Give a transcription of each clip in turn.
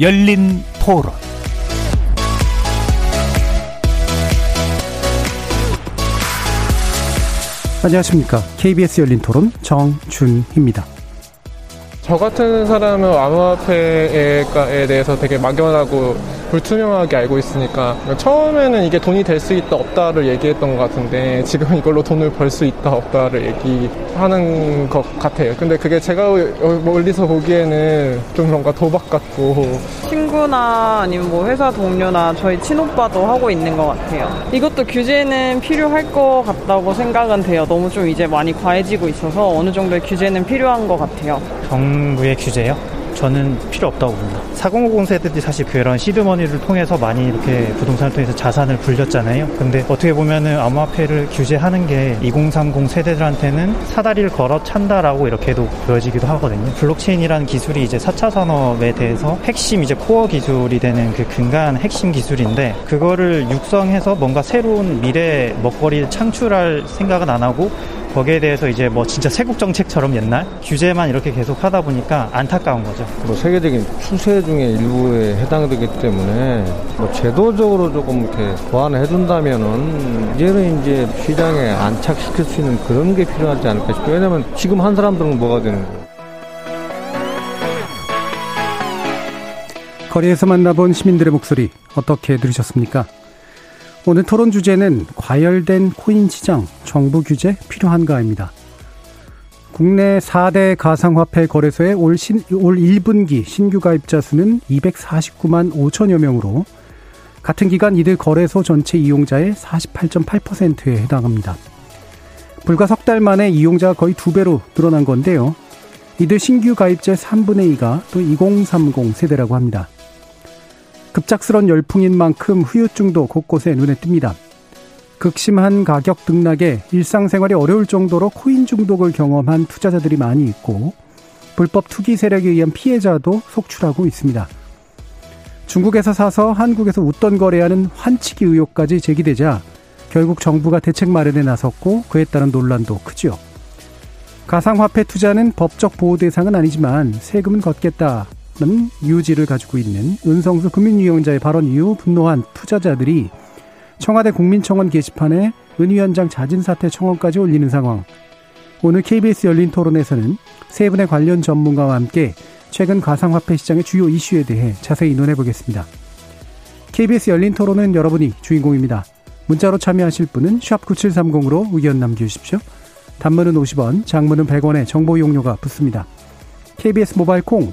열린 토론 안녕하십니까. KBS 열린 토론 정준희입니다. 저 같은 사람은 암호화폐에 대해서 되게 막연하고 불투명하게 알고 있으니까 처음에는 이게 돈이 될 수 있다 없다를 얘기했던 것 같은데 지금 이걸로 돈을 벌 수 있다 없다를 얘기하는 것 같아요. 근데 그게 제가 멀리서 보기에는 좀 뭔가 도박 같고 친구나 아니면 뭐 회사 동료나 저희 친오빠도 하고 있는 것 같아요. 이것도 규제는 필요할 것 같다고 생각은 돼요. 너무 좀 이제 많이 과해지고 있어서 어느 정도의 규제는 필요한 것 같아요. 정부의 규제요? 저는 필요 없다고 봅니다. 4050 세대들이 사실 그런 seed money를 통해서 많이 이렇게 부동산을 통해서 자산을 불렸잖아요. 근데 어떻게 보면은 암호화폐를 규제하는 게 2030 세대들한테는 사다리를 걷어찬다라고 이렇게도 보여지기도 하거든요. 블록체인이라는 기술이 이제 4차 산업에 대해서 핵심 이제 core 기술이 되는 그 근간 핵심 기술인데 그거를 육성해서 뭔가 새로운 미래 먹거리를 창출할 생각은 안 하고 거기에 대해서 이제 뭐 진짜 세국 정책처럼 옛날 규제만 이렇게 계속 하다 보니까 안타까운 거죠. 뭐 세계적인 추세 중에 일부에 해당되기 때문에 뭐 제도적으로 조금 이렇게 보완을 해준다면은 이제는 이제 시장에 안착시킬 수 있는 그런 게 필요하지 않을까 싶어요. 왜냐면 지금 한 사람들은 뭐가 되는 거예요. 거리에서 만나본 시민들의 목소리 어떻게 들으셨습니까? 오늘 토론 주제는 과열된 코인 시장 정부 규제 필요한가입니다. 국내 4대 가상화폐 거래소의 올, 신, 올 1분기 신규 가입자 수는 249만 5천여 명으로 같은 기간 이들 거래소 전체 이용자의 48.8%에 해당합니다. 불과 석 달 만에 이용자가 거의 두 배로 늘어난 건데요. 이들 신규 가입자의 3분의 2가 또 2030 세대라고 합니다. 급작스런 열풍인 만큼 후유증도 곳곳에 눈에 띕니다. 극심한 가격 등락에 일상생활이 어려울 정도로 코인 중독을 경험한 투자자들이 많이 있고 불법 투기 세력에 의한 피해자도 속출하고 있습니다. 중국에서 사서 한국에서 웃돈 거래하는 환치기 의혹까지 제기되자 결국 정부가 대책 마련에 나섰고 그에 따른 논란도 크죠. 가상화폐 투자는 법적 보호 대상은 아니지만 세금은 걷겠다 는 유지를 가지고 있는 은성수 금융위원장의 발언 이후 분노한 투자자들이 청와대 국민청원 게시판에 은 위원장 자진 사퇴 청원까지 올리는 상황. 오늘 KBS 열린 토론에서는 세 분의 관련 전문가와 함께 최근 가상화폐 시장의 주요 이슈에 대해 자세히 논해 보겠습니다. KBS 열린 토론은 여러분이 주인공입니다. 문자로 참여하실 분은 9730으로 의견 남겨주십시오. 단문은 50원, 장문은 100원의 정보 이용료가 붙습니다. KBS 모바일 콩,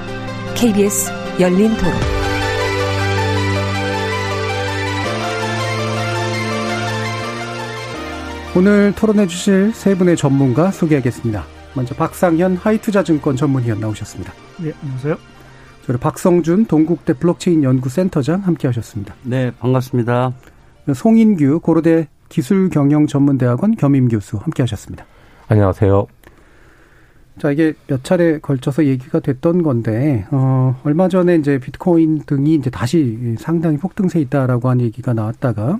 KBS 열린 토론. 오늘 토론해 주실 세 분의 전문가 소개하겠습니다. 먼저 박상현 하이투자증권 전문위원 나오셨습니다. 네, 안녕하세요. 그리고 박성준 동국대 블록체인 연구센터장 함께 하셨습니다. 네, 반갑습니다. 송인규 고려대 기술경영전문대학원 겸임 교수 함께 하셨습니다. 안녕하세요. 자, 이게 몇 차례 걸쳐서 얘기가 됐던 건데, 어, 얼마 전에 이제 비트코인 등이 이제 다시 상당히 폭등세 있다라고 하는 얘기가 나왔다가,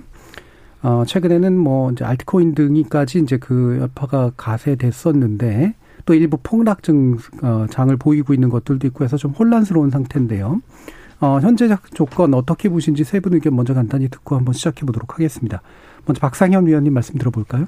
어, 최근에는 뭐 이제 알트코인 등이까지 이제 그 여파가 가세됐었는데, 또 일부 폭락 증, 어, 장을 보이고 있는 것들도 있고 해서 좀 혼란스러운 상태인데요. 어, 현재 조건 어떻게 보신지 세 분 의견 먼저 간단히 듣고 한번 시작해 보도록 하겠습니다. 먼저 박상현 위원님 말씀 들어볼까요?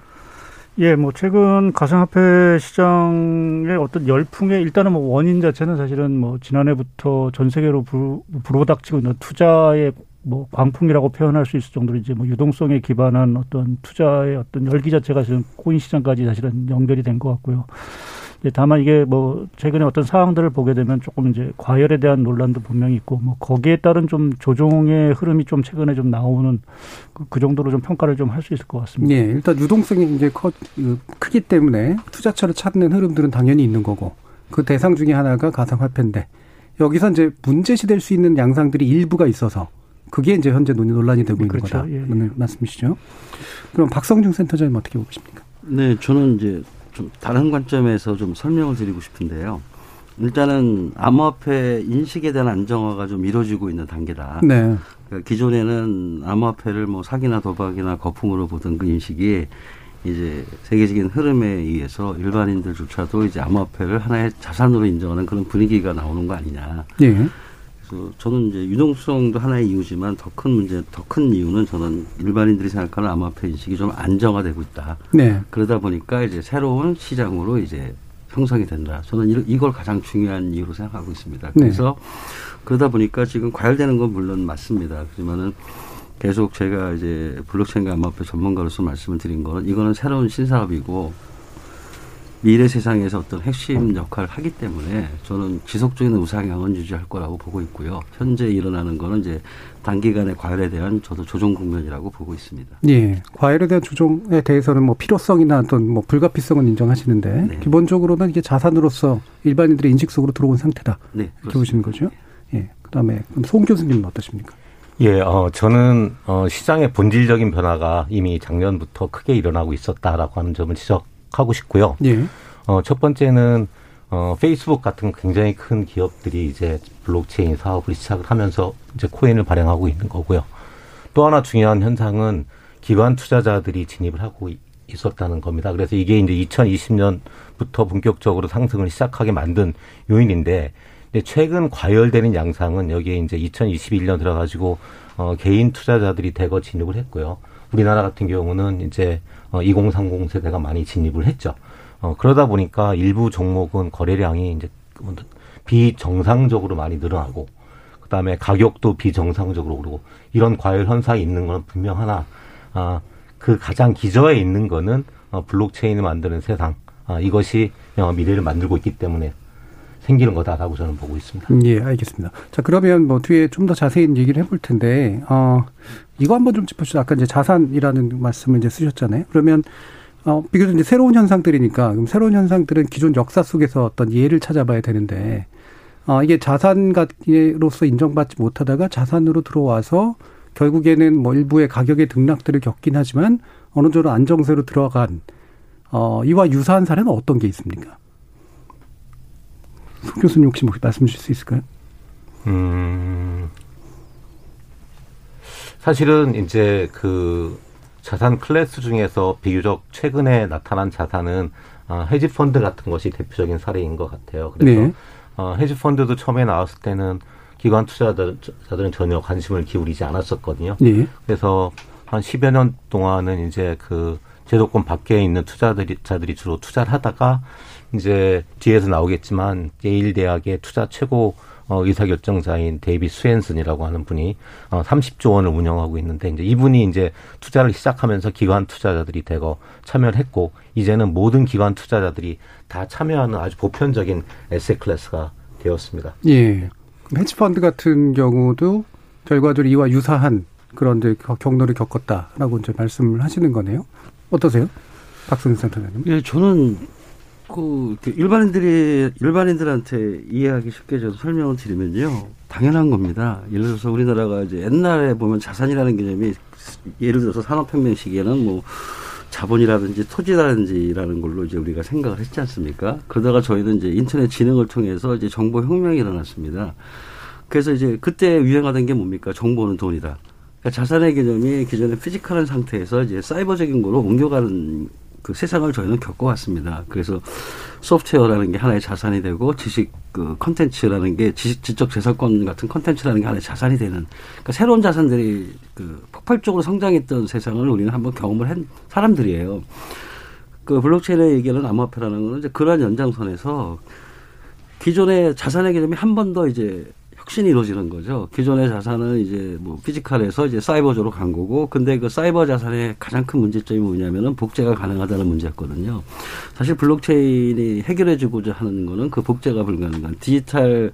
예, 뭐 최근 가상화폐 시장의 어떤 열풍의 일단은 뭐 원인 자체는 사실은 뭐 지난해부터 전 세계로 불, 불어닥치고 있는 투자의 뭐 광풍이라고 표현할 수 있을 정도로 이제 뭐 유동성에 기반한 어떤 투자의 어떤 열기 자체가 지금 코인 시장까지 사실은 연결이 된 것 같고요. 다만 이게 뭐 최근에 어떤 상황들을 보게 되면 조금 이제 과열에 대한 논란도 분명히 있고 뭐 거기에 따른 좀 조정의 흐름이 좀 최근에 좀 나오는 그, 그 정도로 좀 평가를 좀 할 수 있을 것 같습니다. 예, 일단 유동성이 이제 커, 그 크기 때문에 투자처를 찾는 흐름들은 당연히 있는 거고 그 대상 중에 하나가 가상화폐인데 여기서 이제 문제시될 수 있는 양상들이 일부가 있어서 그게 이제 현재 논란이 되고 있는 그렇죠. 거다라는 말씀이시죠. 그럼 박성중 센터장님 어떻게 보십니까? 네, 저는 이제 좀 다른 관점에서 좀 설명을 드리고 싶은데요. 일단은 암호화폐 인식에 대한 안정화가 좀 이루어지고 있는 단계다. 네. 그러니까 기존에는 암호화폐를 뭐 사기나 도박이나 거품으로 보던 그 인식이 이제 세계적인 흐름에 의해서 일반인들조차도 이제 암호화폐를 하나의 자산으로 인정하는 그런 분위기가 나오는 거 아니냐. 예. 그래서 저는 이제 유동성도 하나의 이유지만 더 큰 문제, 더 큰 이유는 저는 일반인들이 생각하는 암호화폐 인식이 좀 안정화되고 있다. 네. 그러다 보니까 이제 새로운 시장으로 이제 형성이 된다. 저는 이- 이걸 가장 중요한 이유로 생각하고 있습니다. 네. 그래서 그러다 보니까 지금 과열되는 건 물론 맞습니다. 그렇지만은 계속 제가 이제 블록체인과 암호화폐 전문가로서 말씀을 드린 거는 이거는 새로운 신사업이고 미래 세상에서 어떤 핵심 역할을 하기 때문에 저는 지속적인 우상향은 유지할 거라고 보고 있고요. 현재 일어나는 거는 이제 단기간의 과열에 대한 저도 조정 국면이라고 보고 있습니다. 예. 과열에 대한 조정에 대해서는 뭐 필요성이나 어떤 뭐 불가피성은 인정하시는데 네. 기본적으로는 이게 자산으로서 일반인들의 인식 속으로 들어온 상태다. 네, 이렇게 보시는 거죠. 예. 그다음에 송 교수님은 어떠십니까? 예, 어, 저는, 어, 시장의 본질적인 변화가 이미 작년부터 크게 일어나고 있었다라고 하는 점을 지적 하고 싶고요. 예. 어, 첫 번째는, 어, 페이스북 같은 굉장히 큰 기업들이 이제 블록체인 사업을 시작을 하면서 이제 코인을 발행하고 있는 거고요. 또 하나 중요한 현상은 기관 투자자들이 진입을 하고 이- 있었다는 겁니다. 그래서 이게 이제 2020년부터 본격적으로 상승을 시작하게 만든 요인인데, 근데 최근 과열되는 양상은 여기에 이제 2021년 들어가지고 어, 개인 투자자들이 대거 진입을 했고요. 우리나라 같은 경우는 이제 어, 2030 세대가 많이 진입을 했죠. 어, 그러다 보니까 일부 종목은 거래량이 이제 비정상적으로 많이 늘어나고 그다음에 가격도 비정상적으로 오르고 이런 과열 현상이 있는 건 분명 하나 아, 그 가장 기저에 있는 거는 어, 블록체인을 만드는 세상 아, 이것이 어, 미래를 만들고 있기 때문에 생기는 거다라고 저는 보고 있습니다. 음, 예, 알겠습니다. 자, 그러면 뭐 뒤에 좀 더 자세히 얘기를 해볼 텐데, 어, 이거 한번 좀 짚어주세요. 아까 이제 자산이라는 말씀을 이제 쓰셨잖아요. 그러면, 어, 비교적 이제 새로운 현상들이니까, 그럼 새로운 현상들은 기존 역사 속에서 어떤 예를 찾아봐야 되는데, 어, 이게 자산가로서 인정받지 못하다가 자산으로 들어와서 결국에는 뭐 일부의 가격의 등락들을 겪긴 하지만 어느 정도 안정세로 들어간, 어, 이와 유사한 사례는 어떤 게 있습니까? 송 교수님 혹시 뭐 말씀 주실 수 있을까요? 음, 사실은 이제 그 자산 클래스 중에서 비교적 최근에 나타난 자산은 아, 헤지 펀드 같은 것이 대표적인 사례인 것 같아요. 그래서 네. 어, 헤지 펀드도 처음에 나왔을 때는 기관 투자자들은 전혀 관심을 기울이지 않았었거든요. 예. 그래서 한 10여 년 동안은 이제 그 제도권 밖에 있는 투자들이 자들이 주로 투자를 하다가 이제 뒤에서 나오겠지만 예일 대학의 투자 최고 어, 의사결정자인 데이비드 스웬슨이라고 하는 분이 어, 30조 원을 운영하고 있는데 이제 이분이 이제 투자를 시작하면서 기관 투자자들이 대거 참여를 했고 이제는 모든 기관 투자자들이 다 참여하는 아주 보편적인 에세 클래스가 되었습니다. 예. 헤지펀드 같은 경우도 결과적으로 이와 유사한 그런 이제 겨- 경로를 겪었다라고 이제 말씀을 하시는 거네요. 어떠세요? 박승준 센터장님. 예, 저는 그 이렇게 일반인들이 일반인들한테 이해하기 쉽게 좀 설명을 드리면요, 당연한 겁니다. 예를 들어서 우리나라가 이제 옛날에 보면 자산이라는 개념이 예를 들어서 산업혁명 시기에는 뭐 자본이라든지 토지라든지라는 걸로 이제 우리가 생각을 했지 않습니까? 그러다가 저희는 이제 인터넷 진흥을 통해서 이제 정보 혁명이 일어났습니다. 그래서 이제 그때 유행하던 게 뭡니까? 정보는 돈이다. 그러니까 자산의 개념이 기존의 physical한 상태에서 이제 사이버적인 거로 옮겨가는 그 세상을 저희는 겪어왔습니다. 그래서 소프트웨어라는 게 하나의 자산이 되고 지식 그 컨텐츠라는 게 지식 지적 재산권 같은 컨텐츠라는 게 하나의 자산이 되는 그러니까 새로운 자산들이 그 폭발적으로 성장했던 세상을 우리는 한번 경험을 한 사람들이에요. 그 블록체인의 얘기하는 암호화폐라는 거는 이제 그러한 연장선에서 기존의 자산의 개념이 한 번 더 이제 혁신이 이루어지는 거죠. 기존의 자산은 이제 뭐 physical에서 이제 사이버적으로 간 거고, 근데 그 사이버 자산의 가장 큰 문제점이 뭐냐면은 복제가 가능하다는 문제였거든요. 사실 블록체인이 해결해주고자 하는 거는 그 복제가 불가능한 디지털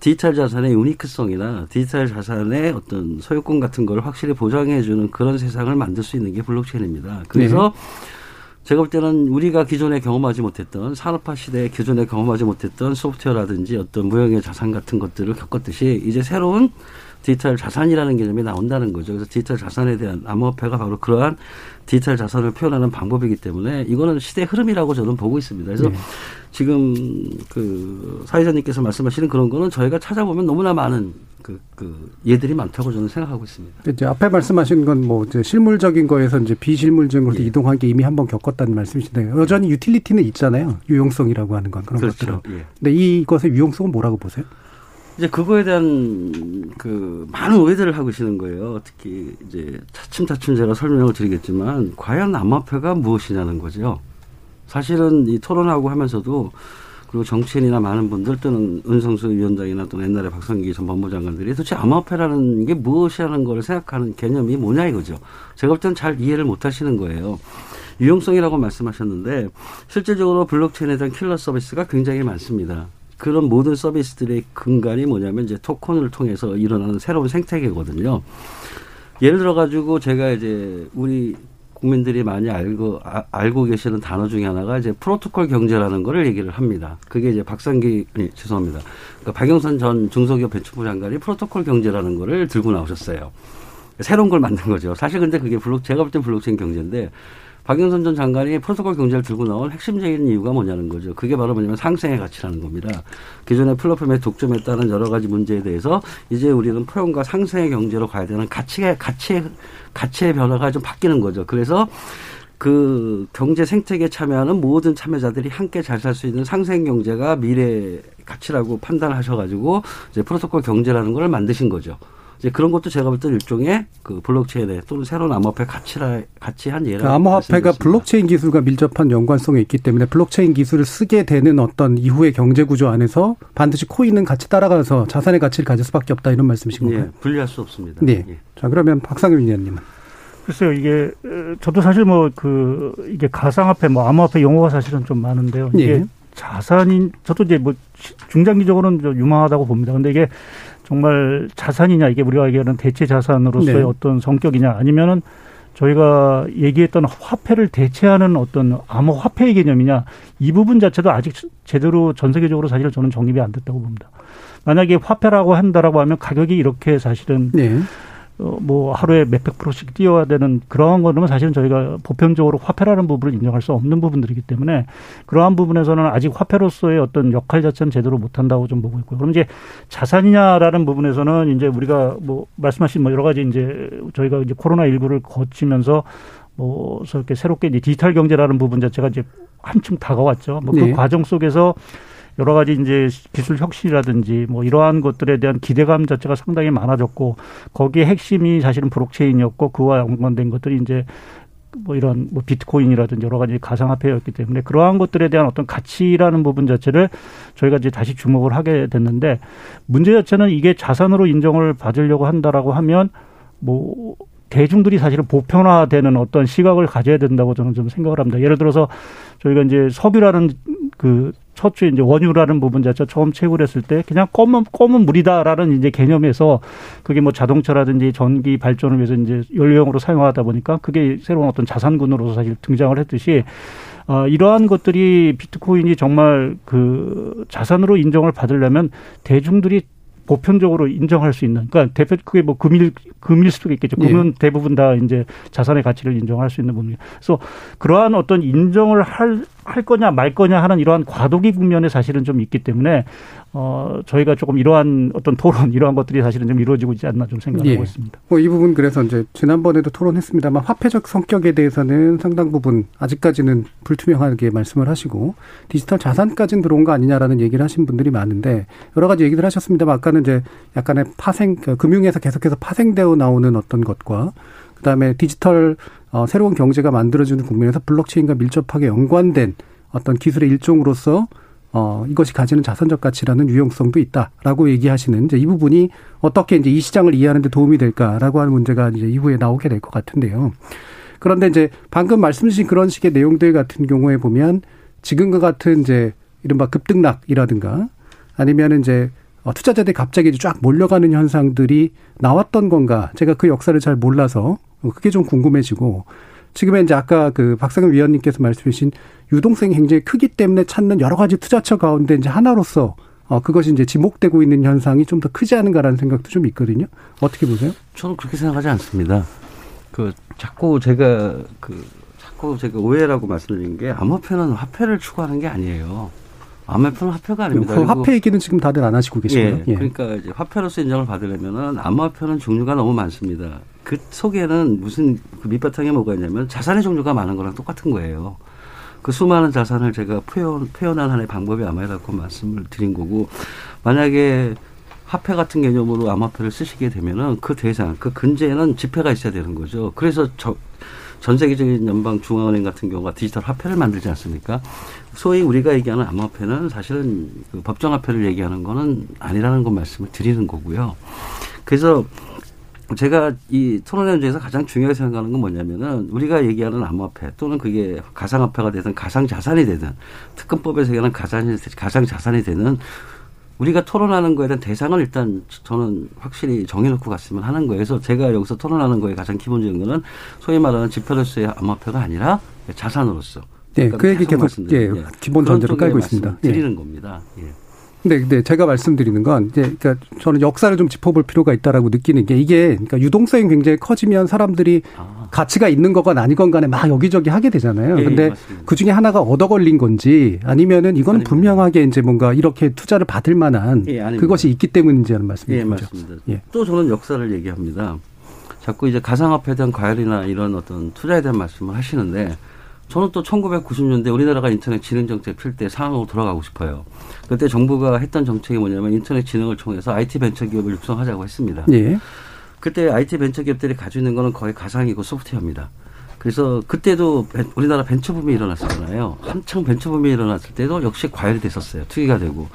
디지털 자산의 unique성이나 디지털 자산의 어떤 소유권 같은 걸 확실히 보장해주는 그런 세상을 만들 수 있는 게 블록체인입니다. 그래서 제가 볼 때는 우리가 기존에 경험하지 못했던 산업화 시대에 기존에 경험하지 못했던 소프트웨어라든지 어떤 무형의 자산 같은 것들을 겪었듯이 이제 새로운 디지털 자산이라는 개념이 나온다는 거죠. 그래서 디지털 자산에 대한 암호화폐가 바로 그러한 디지털 자산을 표현하는 방법이기 때문에 이거는 시대 흐름이라고 저는 보고 있습니다. 그래서 네. 지금 그 사회자님께서 말씀하시는 그런 거는 저희가 찾아보면 너무나 많은 그, 그 예들이 많다고 저는 생각하고 있습니다. 이제 앞에 말씀하신 건뭐 이제 실물적인 거에서 이제 비실물적으로 예. 이동한 게 이미 한번 겪었다는 말씀이신데 여전히 유틸리티는 있잖아요. 유용성이라고 하는 건 그런 그렇죠. 것들은. 예. 근데 이것의 유용성은 뭐라고 보세요? 이제 그거에 대한 그 많은 오해들을 하고 계시는 거예요. 특히 이제 차츰차츰 제가 설명을 드리겠지만 과연 암호화폐가 무엇이냐는 거죠. 사실은 이 토론하고 하면서도 그리고 정치인이나 많은 분들 또는 은성수 위원장이나 또 옛날에 박성기 전 법무장관들이 도대체 암호화폐라는 게 무엇이라는 걸 생각하는 개념이 뭐냐 이거죠. 제가 볼 때는 잘 이해를 못 하시는 거예요. 유용성이라고 말씀하셨는데 실질적으로 블록체인에 대한 킬러 서비스가 굉장히 많습니다. 그런 모든 서비스들의 근간이 뭐냐면 이제 토큰을 통해서 일어나는 새로운 생태계거든요. 예를 들어 가지고 제가 이제 우리 국민들이 많이 알고 아, 알고 계시는 단어 중에 하나가 이제 프로토콜 경제라는 거를 얘기를 합니다. 그게 이제 박상기 아니 죄송합니다. 그러니까 박영선 전 중소기업 벤처부 장관이 프로토콜 경제라는 거를 들고 나오셨어요. 새로운 걸 만든 거죠. 사실 근데 그게 블록 제가 볼 때 블록체인 경제인데 박영선 전 장관이 프로토콜 경제를 들고 나온 핵심적인 이유가 뭐냐는 거죠. 그게 바로 뭐냐면 상생의 가치라는 겁니다. 기존의 플랫폼의 독점에 따른 여러 가지 문제에 대해서 이제 우리는 포용과 상생의 경제로 가야 되는 가치의 가치의 가치의 변화가 좀 바뀌는 거죠. 그래서 그 경제 생태계에 참여하는 모든 참여자들이 함께 잘 살 수 있는 상생 경제가 미래 가치라고 판단하셔가지고 이제 프로토콜 경제라는 걸 만드신 거죠. 이제 그런 것도 제가 볼때 일종의 그 블록체인에 또는 새로운 암호화폐 가치라 같이 한 예라. 그 암호화폐가 블록체인 기술과 밀접한 연관성이 있기 때문에 블록체인 기술을 쓰게 되는 어떤 이후의 경제 구조 안에서 반드시 코인은 같이 따라가서 자산의 가치를 가질 수밖에 없다 이런 말씀이신 건가요? 예, 분리할 수 없습니다. 네. 예. 자 그러면 박상윤 위원님은. 글쎄요, 이게 저도 사실 뭐 그 이게 가상화폐, 뭐 암호화폐 용어가 사실은 좀 많은데요. 이게 예. 자산인 저도 이제 뭐 중장기적으로는 좀 유망하다고 봅니다. 근데 이게 정말 자산이냐 이게 우리가 얘기하는 대체 자산으로서의 네. 어떤 성격이냐 아니면은 저희가 얘기했던 화폐를 대체하는 어떤 암호 화폐의 개념이냐 이 부분 자체도 아직 제대로 전 세계적으로 사실 저는 정립이 안 됐다고 봅니다. 만약에 화폐라고 한다라고 하면 가격이 이렇게 사실은 네. 어, 뭐 하루에 몇백 프로씩 뛰어야 되는 그러한 거는 사실은 저희가 보편적으로 화폐라는 부분을 인정할 수 없는 부분들이기 때문에 그러한 부분에서는 아직 화폐로서의 어떤 역할 자체는 제대로 못한다고 좀 보고 있고요. 그럼 이제 자산이냐라는 부분에서는 이제 우리가 뭐 말씀하신 뭐 여러 가지 이제 저희가 이제 코로나 19를 거치면서 뭐 이렇게 새롭게 이제 디지털 경제라는 부분 자체가 이제 한층 다가왔죠. 뭐그 네. 과정 속에서 여러 가지 이제 기술 혁신이라든지 뭐 이러한 것들에 대한 기대감 자체가 상당히 많아졌고 거기에 핵심이 사실은 블록체인이었고 그와 연관된 것들이 이제 뭐 이런 뭐 비트코인이라든지 여러 가지 가상화폐였기 때문에 그러한 것들에 대한 어떤 가치라는 부분 자체를 저희가 이제 다시 주목을 하게 됐는데 문제 자체는 이게 자산으로 인정을 받으려고 한다라고 하면 뭐 대중들이 사실은 보편화되는 어떤 시각을 가져야 된다고 저는 좀 생각을 합니다. 예를 들어서 저희가 이제 석유라는 그 첫째 이제 원유라는 부분 자체 처음 채굴 했을 때 그냥 검은 검은 물이다라는 이제 개념에서 그게 뭐 자동차라든지 전기 발전을 위해서 이제 연료용으로 사용하다 보니까 그게 새로운 어떤 자산군으로서 사실 등장을 했듯이 어, 이러한 것들이 비트코인이 정말 그 자산으로 인정을 받으려면 대중들이 보편적으로 인정할 수 있는 그러니까 대표 그게 뭐 금일 금일 수도 있겠죠. 금은 예. 대부분 다 이제 자산의 가치를 인정할 수 있는 부분이. 그래서 그러한 어떤 인정을 할 할 거냐 말 거냐 하는 이러한 과도기 국면에 사실은 좀 있기 때문에 어 저희가 조금 이러한 어떤 토론 이러한 것들이 사실은 좀 이루어지고 있지 않나 좀 생각하고 예. 있습니다. 뭐 이 부분 그래서 이제 지난번에도 토론했습니다만 화폐적 성격에 대해서는 상당 부분 아직까지는 불투명하게 말씀을 하시고 디지털 자산까지는 들어온 거 아니냐라는 얘기를 하신 분들이 많은데 여러 가지 얘기를 하셨습니다만 아까는 이제 약간의 파생 그 금융에서 계속해서 파생되어 나오는 어떤 것과 그다음에 디지털 어, 새로운 경제가 만들어지는 국면에서 블록체인과 밀접하게 연관된 어떤 기술의 일종으로서 어, 이것이 가지는 자산적 가치라는 유용성도 있다라고 얘기하시는 이제 이 부분이 어떻게 이제 이 시장을 이해하는 데 도움이 될까라고 하는 문제가 이제 이후에 나오게 될 것 같은데요. 그런데 이제 방금 말씀 주신 그런 식의 내용들 같은 경우에 보면 지금과 같은 이제 이른바 급등락이라든가 아니면 이제 어, 투자자들이 갑자기 쫙 몰려가는 현상들이 나왔던 건가? 제가 그 역사를 잘 몰라서 그게 좀 궁금해지고 지금의 이제 아까 그 박상현 위원님께서 말씀하신 유동성이 굉장히 크기 때문에 찾는 여러 가지 투자처 가운데 이제 하나로서 어, 그것이 이제 지목되고 있는 현상이 좀 더 크지 않은가라는 생각도 좀 있거든요. 어떻게 보세요? 저는 그렇게 생각하지 않습니다. 그 자꾸 제가 그 자꾸 제가 오해라고 말씀드린 게 암호화폐는 화폐를 추구하는 게 아니에요. 암호화폐는 화폐가 아닙니다. 그 화폐 얘기는 지금 다들 안 하시고 계시고요. 예, 예. 그러니까 이제 화폐로서 인정을 받으려면은 암호화폐는 종류가 너무 많습니다. 그 속에는 무슨 그 밑바탕에 뭐가 있냐면 자산의 종류가 많은 거랑 똑같은 거예요. 그 수많은 자산을 제가 표현, 표현한 하나의 방법이 암호화라고 말씀을 드린 거고, 만약에 화폐 같은 개념으로 암호화폐를 쓰시게 되면은 그 대상, 그 근제에는 지폐가 있어야 되는 거죠. 그래서 저, 전 세계적인 연방 중앙은행 같은 경우가 디지털 화폐를 만들지 않습니까? 소위 우리가 얘기하는 암호화폐는 사실은 그 법정 화폐를 얘기하는 거는 아니라는 것 말씀을 드리는 거고요. 그래서 제가 이 토론회 중에서 가장 중요하게 생각하는 건 뭐냐면은 우리가 얘기하는 암호화폐 또는 그게 가상화폐가 되든 가상자산이 되든 특검법에서 얘기하는 가상, 가상자산이 되는 우리가 토론하는 거에 대한 대상을 일단 저는 확실히 정해놓고 갔으면 하는 거예요. 그래서 제가 여기서 토론하는 거에 가장 기본적인 거는 소위 말하는 지표로서의 암호화폐가 아니라 자산으로서. 네, 그 얘기 계속 예, 기본 전제로 깔고 있습니다. 드리는 예. 겁니다. 예. 네, 근데 제가 말씀드리는 건 이제 그러니까 저는 역사를 좀 짚어볼 필요가 있다라고 느끼는 게 이게 그러니까 유동성이 굉장히 커지면 사람들이 아. 가치가 있는 거건 아니건 간에 막 여기저기 하게 되잖아요. 예, 근데 예, 그 중에 하나가 얻어 걸린 건지 아니면은 이건 분명하게 이제 뭔가 이렇게 투자를 받을 만한 예, 그것이 있기 때문인지 하는 말씀이죠. 예, 맞습니다. 예. 또 저는 역사를 얘기합니다. 자꾸 이제 가상화폐에 대한 과열이나 이런 어떤 투자에 대한 말씀을 하시는데 저는 또 1990년대 우리나라가 인터넷 진흥 정책 필 때 상황으로 돌아가고 싶어요. 그때 정부가 했던 정책이 뭐냐면 인터넷 진흥을 통해서 IT 벤처 기업을 육성하자고 했습니다. 예. 그때 IT 벤처 기업들이 가지고 있는 거는 거의 가상이고 소프트웨어입니다. 그래서 그때도 우리나라 벤처 붐이 일어났었잖아요. 한창 벤처 붐이 일어났을 때도 역시 과열이 됐었어요. 투기가 되고.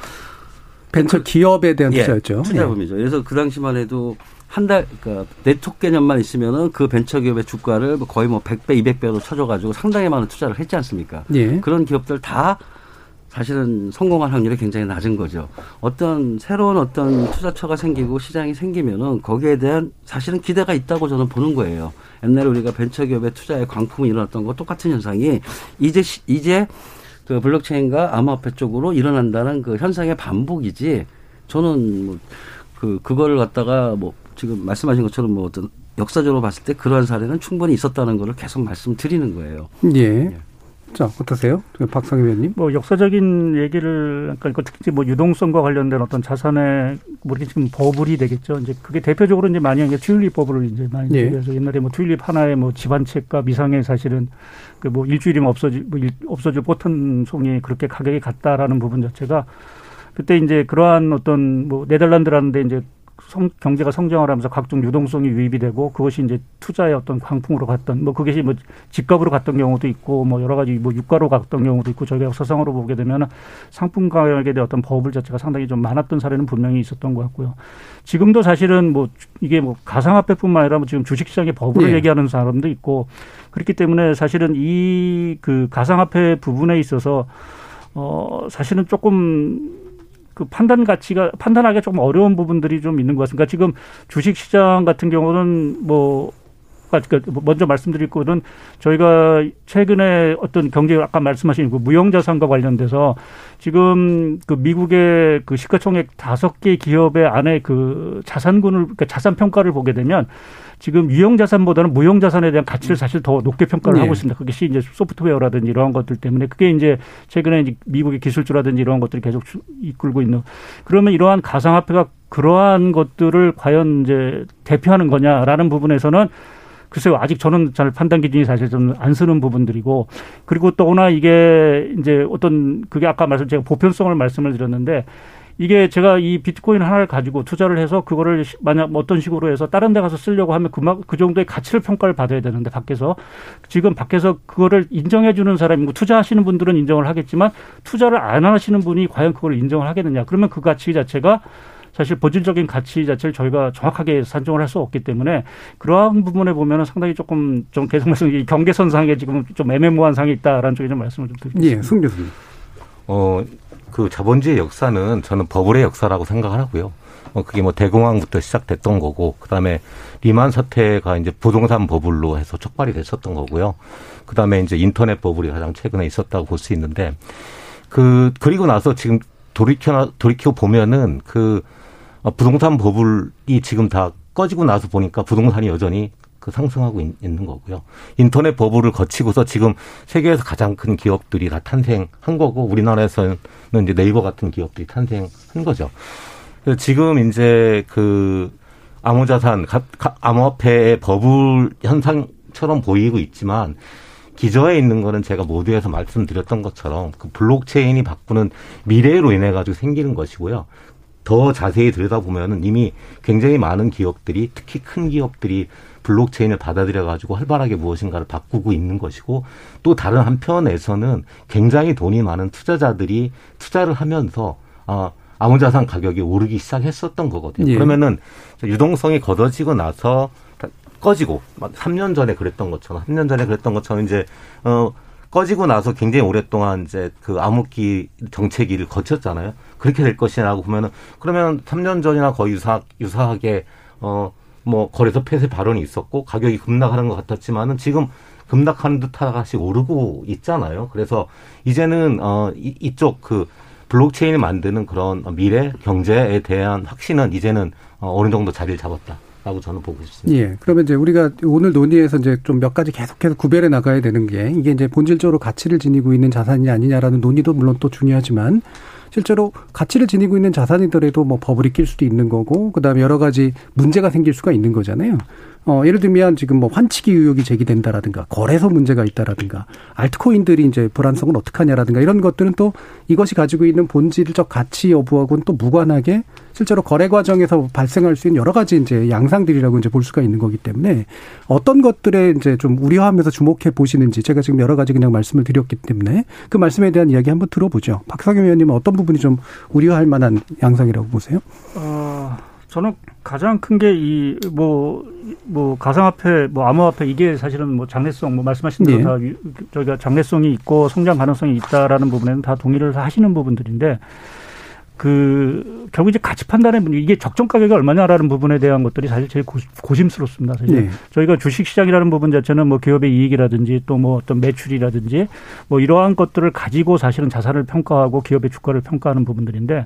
벤처 기업에 대한 예, 투자였죠. 투자 붐이죠. 그래서 그 당시만 해도 한 달, 그러니까 네트워크 개념만 있으면은 그 벤처기업의 주가를 거의 뭐 100배, 200배로 쳐줘가지고 상당히 많은 투자를 했지 않습니까? 예. 그런 기업들 다 사실은 성공할 확률이 굉장히 낮은 거죠. 어떤 새로운 어떤 투자처가 생기고 시장이 생기면은 거기에 대한 사실은 기대가 있다고 저는 보는 거예요. 옛날에 우리가 벤처기업의 투자에 광풍이 일어났던 거 똑같은 현상이 이제, 이제 그 블록체인과 암호화폐 쪽으로 일어난다는 그 현상의 반복이지 저는 뭐 그, 그거를 갖다가 뭐 지금 말씀하신 것처럼 뭐 어떤 역사적으로 봤을 때 그러한 사례는 충분히 있었다는 거를 계속 말씀드리는 거예요. 예. 예. 자, 어떠세요? 박상희 의원님? 뭐 역사적인 얘기를 그러니까 특히 뭐 유동성과 관련된 어떤 자산의 뭐 이렇게 지금 버블이 되겠죠. 이제 그게 대표적으로 이제 많이 이제 튤립 버블을 이제 많이 예. 그래서 옛날에 뭐 튤립 하나의 뭐 집안책과 미상의 사실은 그 뭐 일주일이면 없어질 뭐 없어질 보튼 송이 그렇게 가격이 같다라는 부분 자체가 그때 이제 그러한 어떤 뭐 네덜란드라는 데 이제 성, 경제가 성장을 하면서 각종 유동성이 유입이 되고 그것이 이제 투자의 어떤 광풍으로 갔던 뭐 그것이 뭐 집값으로 갔던 경우도 있고 뭐 여러 가지 뭐 유가로 갔던 경우도 있고 저희가 역사상으로 보게 되면 상품 가격에 대한 어떤 버블 자체가 상당히 좀 많았던 사례는 분명히 있었던 것 같고요. 지금도 사실은 뭐 이게 뭐 가상화폐뿐만 아니라 뭐 지금 주식시장의 버블을 네. 얘기하는 사람도 있고 그렇기 때문에 사실은 이 그 가상화폐 부분에 있어서 어 사실은 조금 그 판단 가치가 판단하기가 조금 어려운 부분들이 좀 있는 것 같습니다. 그러니까 지금 주식 시장 같은 경우는 뭐 그러니까 먼저 말씀드릴 거는 저희가 최근에 어떤 경제 아까 말씀하신 그 무형자산과 관련돼서 지금 그 미국의 그 시가총액 다섯 개 기업의 안에 그 자산군을 그러니까 자산 평가를 보게 되면 지금 유형자산보다는 무형자산에 대한 가치를 사실 더 높게 평가를 네. 하고 있습니다. 그것이 이제 소프트웨어라든지 이러한 것들 때문에 그게 이제 최근에 이제 미국의 기술주라든지 이러한 것들이 계속 이끌고 있는 그러면 이러한 가상화폐가 그러한 것들을 과연 이제 대표하는 거냐라는 부분에서는 글쎄요, 아직 저는 잘 판단 기준이 사실 좀 안 쓰는 부분들이고, 그리고 또 하나 이게 이제 어떤, 그게 아까 말씀, 제가 보편성을 말씀을 드렸는데, 이게 제가 이 비트코인 하나를 가지고 투자를 해서 그거를 만약 뭐 어떤 식으로 해서 다른 데 가서 쓰려고 하면 그만 그 정도의 가치를 평가를 받아야 되는데 밖에서. 지금 밖에서 그거를 인정해 주는 사람이고 투자하시는 분들은 인정을 하겠지만 투자를 안 하시는 분이 과연 그걸 인정을 하겠느냐. 그러면 그 가치 자체가 사실 본질적인 가치 자체를 저희가 정확하게 산정을 할 수 없기 때문에 그러한 부분에 보면은 상당히 조금 좀 계속 말씀 이 경계선상에 지금 좀 애매모호한 상이 있다라는 쪽에 좀 말씀을 좀 드리겠습니다. 예, 승 교수님. 어, 그 자본주의 역사는 저는 버블의 역사라고 생각을 하고요. 어, 그게 뭐 대공황부터 시작됐던 거고 그 다음에 리만 사태가 이제 부동산 버블로 해서 촉발이 됐었던 거고요. 그 다음에 이제 인터넷 버블이 가장 최근에 있었다고 볼 수 있는데 그 그리고 나서 지금 돌이켜 돌이켜 보면은 그 어, 부동산 버블이 지금 다 꺼지고 나서 보니까 부동산이 여전히 그 상승하고 있, 는 거고요. 인터넷 버블을 거치고서 지금 세계에서 가장 큰 기업들이 다 탄생한 거고 우리나라에서는 이제 네이버 같은 기업들이 탄생한 거죠. 그래서 지금 이제 그 암호자산, 암호화폐의 버블 현상처럼 보이고 있지만 기저에 있는 거는 제가 모두에서 말씀드렸던 것처럼 그 블록체인이 바꾸는 미래로 인해 가지고 생기는 것이고요. 더 자세히 들여다보면은 이미 굉장히 많은 기업들이 특히 큰 기업들이 블록체인을 받아들여 가지고 활발하게 무엇인가를 바꾸고 있는 것이고 또 다른 한편에서는 굉장히 돈이 많은 투자자들이 투자를 하면서 아 암호자산 가격이 오르기 시작했었던 거거든요. 예. 그러면은 유동성이 걷어지고 나서 꺼지고 3년 전에 그랬던 것처럼 3년 전에 그랬던 것처럼 이제 어 꺼지고 나서 굉장히 오랫동안 이제 그 암흑기 정체기를 거쳤잖아요. 그렇게 될 것이라고 보면은 그러면 3년 전이나 거의 유사 유사하게 어 뭐 거래소 폐쇄 발언이 있었고 가격이 급락하는 것 같았지만은 지금 급락하는 듯하다시 오르고 있잖아요. 그래서 이제는 어 이, 이쪽 그 블록체인을 만드는 그런 미래 경제에 대한 확신은 이제는 어, 어느 정도 자리를 잡았다. 라고 저는 보고 싶습니다. 예. 그러면 이제 우리가 오늘 논의에서 이제 좀 몇 가지 계속해서 구별해 나가야 되는 게 이게 이제 본질적으로 가치를 지니고 있는 자산이 아니냐라는 논의도 물론 또 중요하지만 실제로 가치를 지니고 있는 자산이더라도 뭐 버블이 낄 수도 있는 거고 그다음에 여러 가지 문제가 생길 수가 있는 거잖아요. 어, 예를 들면 지금 뭐 환치기 의혹이 제기된다라든가 거래소 문제가 있다라든가 알트코인들이 이제 불안성은 어떻게 하냐라든가 이런 것들은 또 이것이 가지고 있는 본질적 가치 여부하고는 또 무관하게 실제로 거래 과정에서 발생할 수 있는 여러 가지 이제 양상들이라고 이제 볼 수가 있는 거기 때문에 어떤 것들에 이제 좀 우려하면서 주목해 보시는지 제가 지금 여러 가지 그냥 말씀을 드렸기 때문에 그 말씀에 대한 이야기 한번 들어보죠. 박상현 의원님은 어떤 부분이 좀 우려할 만한 양상이라고 보세요? 어, 저는 가장 큰 게이뭐뭐 가상화폐, 뭐 암호화폐 이게 사실은 뭐 장래성, 뭐 말씀하신 대로 네. 다 저희가 장래성이 있고 성장 가능성이 있다라는 부분에는 다 동의를 하시는 부분들인데 그 결국 이제 가치 판단의 문제 이게 적정 가격이 얼마냐라는 부분에 대한 것들이 사실 제일 고 심스럽습니다. 사실 네. 저희가 주식 시장이라는 부분 자체는 뭐 기업의 이익이라든지 또 뭐 어떤 매출이라든지 뭐 이러한 것들을 가지고 사실은 자산을 평가하고 기업의 주가를 평가하는 부분들인데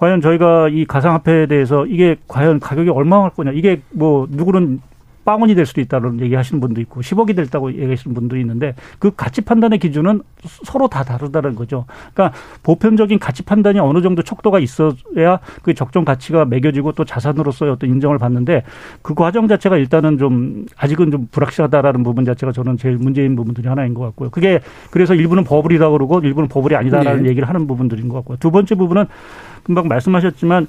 과연 저희가 이 가상화폐에 대해서 이게 과연 가격이 얼마나 할 거냐 이게 뭐 누구는 빵원이 될 수도 있다는 얘기하시는 분도 있고 10억이 됐다고 얘기하시는 분도 있는데 그 가치 판단의 기준은 서로 다 다르다는 거죠. 그러니까 보편적인 가치 판단이 어느 정도 척도가 있어야 그 적정 가치가 매겨지고 또 자산으로서의 어떤 인정을 받는데 그 과정 자체가 일단은 좀 아직은 좀 불확실하다라는 부분 자체가 저는 제일 문제인 부분 들이 하나인 것 같고요. 그게 그래서 일부는 버블이다 그러고 일부는 버블이 아니다라는 네. 얘기를 하는 부분들인 것 같고요. 두 번째 부분은 금방 말씀하셨지만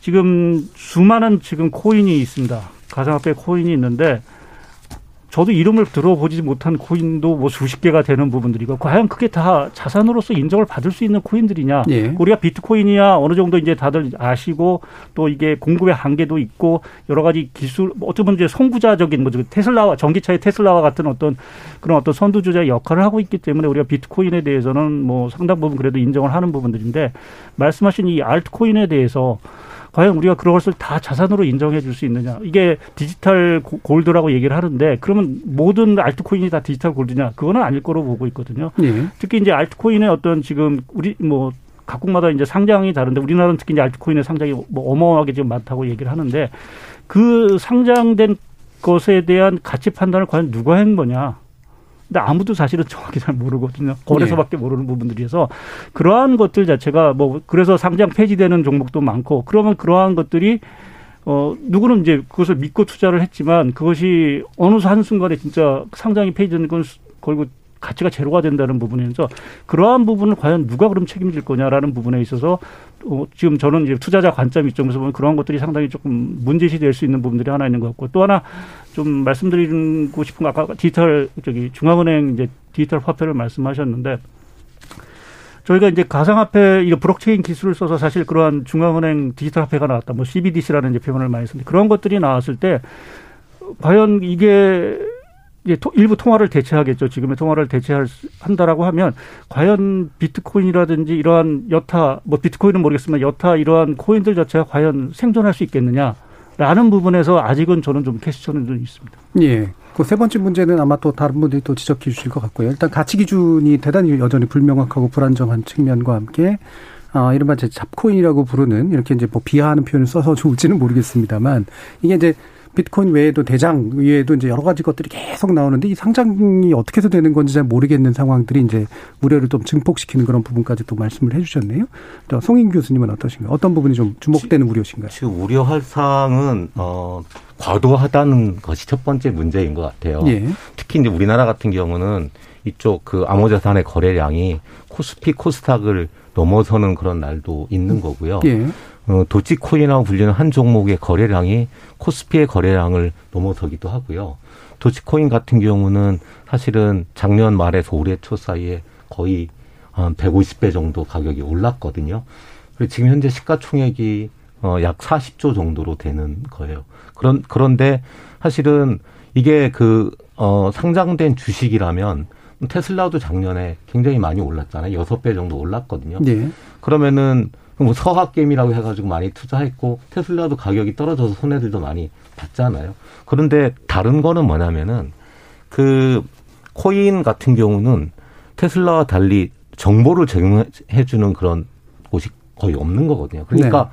지금 수많은 지금 코인이 있습니다. 가상화폐 코인이 있는데 저도 이름을 들어보지 못한 코인도 뭐 수십 개가 되는 부분들이고 과연 그게 다 자산으로서 인정을 받을 수 있는 코인들이냐? 예. 우리가 비트코인이야 어느 정도 이제 다들 아시고 또 이게 공급의 한계도 있고 여러 가지 기술 뭐 어쩌면 이제 선구자적인 뭐 테슬라와 전기차의 테슬라와 같은 어떤 그런 어떤 선두주자 역할을 하고 있기 때문에 우리가 비트코인에 대해서는 뭐 상당 부분 그래도 인정을 하는 부분들인데 말씀하신 이 알트코인에 대해서 과연 우리가 그런 것을 다 자산으로 인정해 줄 수 있느냐. 이게 디지털 골드라고 얘기를 하는데 그러면 모든 알트코인이 다 디지털 골드냐. 그거는 아닐 거로 보고 있거든요. 네. 특히 이제 알트코인의 어떤 지금 우리 뭐 각국마다 이제 상장이 다른데 우리나라는 특히 이제 알트코인의 상장이 뭐 어마어마하게 지금 많다고 얘기를 하는데 그 상장된 것에 대한 가치 판단을 과연 누가 한 거냐. 근데 아무도 사실은 정확히 잘 모르거든요. 거래소밖에 네. 모르는 부분들이어서 그러한 것들 자체가 뭐 그래서 상장 폐지되는 종목도 많고 그러면 그러한 것들이 어 누구는 이제 그것을 믿고 투자를 했지만 그것이 어느 한 순간에 진짜 상장이 폐지되는 건 걸고 가치가 제로가 된다는 부분에서 그러한 부분을 과연 누가 그럼 책임질 거냐라는 부분에 있어서 어, 지금 저는 이제 투자자 관점 입장에서 보면 그러한 것들이 상당히 조금 문제시 될 수 있는 부분들이 하나 있는 것 같고 또 하나 좀 말씀드리고 싶은 거 아까 디지털 저기 중앙은행 이제 디지털 화폐를 말씀하셨는데 저희가 이제 가상화폐 이 블록체인 기술을 써서 사실 그러한 중앙은행 디지털 화폐가 나왔다. 뭐 CBDC라는 이제 표현을 많이 쓰는데 그런 것들이 나왔을 때 과연 이게 이제 일부 통화를 대체하겠죠. 지금의 통화를 대체한다라고 하면 과연 비트코인이라든지 이러한 여타 뭐 비트코인은 모르겠지만 여타 이러한 코인들 자체가 과연 생존할 수 있겠느냐? 라는 부분에서 아직은 저는 좀 question은 좀 있습니다. 예. 그 세 번째 문제는 아마 또 다른 분들이 또 지적해 주실 것 같고요. 일단 가치 기준이 대단히 여전히 불명확하고 불안정한 측면과 함께 아, 이른바 이제 잡코인이라고 부르는 이렇게 이제 뭐 비하하는 표현을 써서 좋을지는 모르겠습니다만 이게 이제 비트코인 외에도 대장 외에도 이제 여러 가지 것들이 계속 나오는데 이 상장이 어떻게 해서 되는 건지 잘 모르겠는 상황들이 이제 우려를 좀 증폭시키는 그런 부분까지 또 말씀을 해주셨네요. 송인 교수님은 어떠신가요? 어떤 부분이 좀 주목되는 우려신가요? 지금 우려할 사항은 어 과도하다는 것이 첫 번째 문제인 것 같아요. 예. 특히 이제 우리나라 같은 경우는 이쪽 그 암호자산의 거래량이 코스피 코스닥을 넘어서는 그런 날도 있는 거고요. 예. 어, 도치코인이라고 불리는 한 종목의 거래량이 코스피의 거래량을 넘어서기도 하고요. 도치코인 같은 경우는 사실은 작년 말에서 올해 초 사이에 거의 한 150배 정도 가격이 올랐거든요. 그리고 지금 현재 시가총액이 어, 약 40조 정도로 되는 거예요. 그런, 그런데 사실은 이게 그, 어, 상장된 주식이라면 테슬라도 작년에 굉장히 많이 올랐잖아요. 6배 정도 올랐거든요. 네. 그러면은 뭐 서학게임이라고 해가지고 많이 투자했고 테슬라도 가격이 떨어져서 손해들도 많이 봤잖아요. 그런데 다른 거는 뭐냐면은 그 코인 같은 경우는 테슬라와 달리 정보를 제공해주는 그런 곳이 거의 없는 거거든요. 그러니까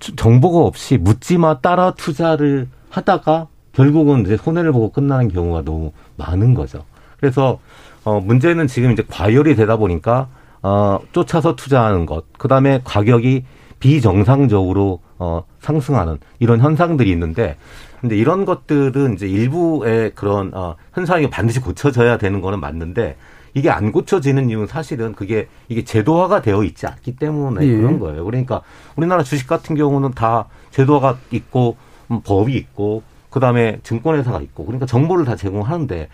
네. 정보가 없이 묻지마 따라 투자를 하다가 결국은 이제 손해를 보고 끝나는 경우가 너무 많은 거죠. 그래서 어 문제는 지금 이제 과열이 되다 보니까 어, 쫓아서 투자하는 것, 그 다음에 가격이 비정상적으로 어, 상승하는 이런 현상들이 있는데, 근데 이런 것들은 이제 일부의 그런 어, 현상이 반드시 고쳐져야 되는 거는 맞는데, 이게 안 고쳐지는 이유는 사실은 그게 이게 제도화가 되어 있지 않기 때문에 예. 그런 거예요. 그러니까 우리나라 주식 같은 경우는 다 제도화가 있고 음, 법이 있고 그 다음에 증권회사가 있고 그러니까 정보를 다 제공하는데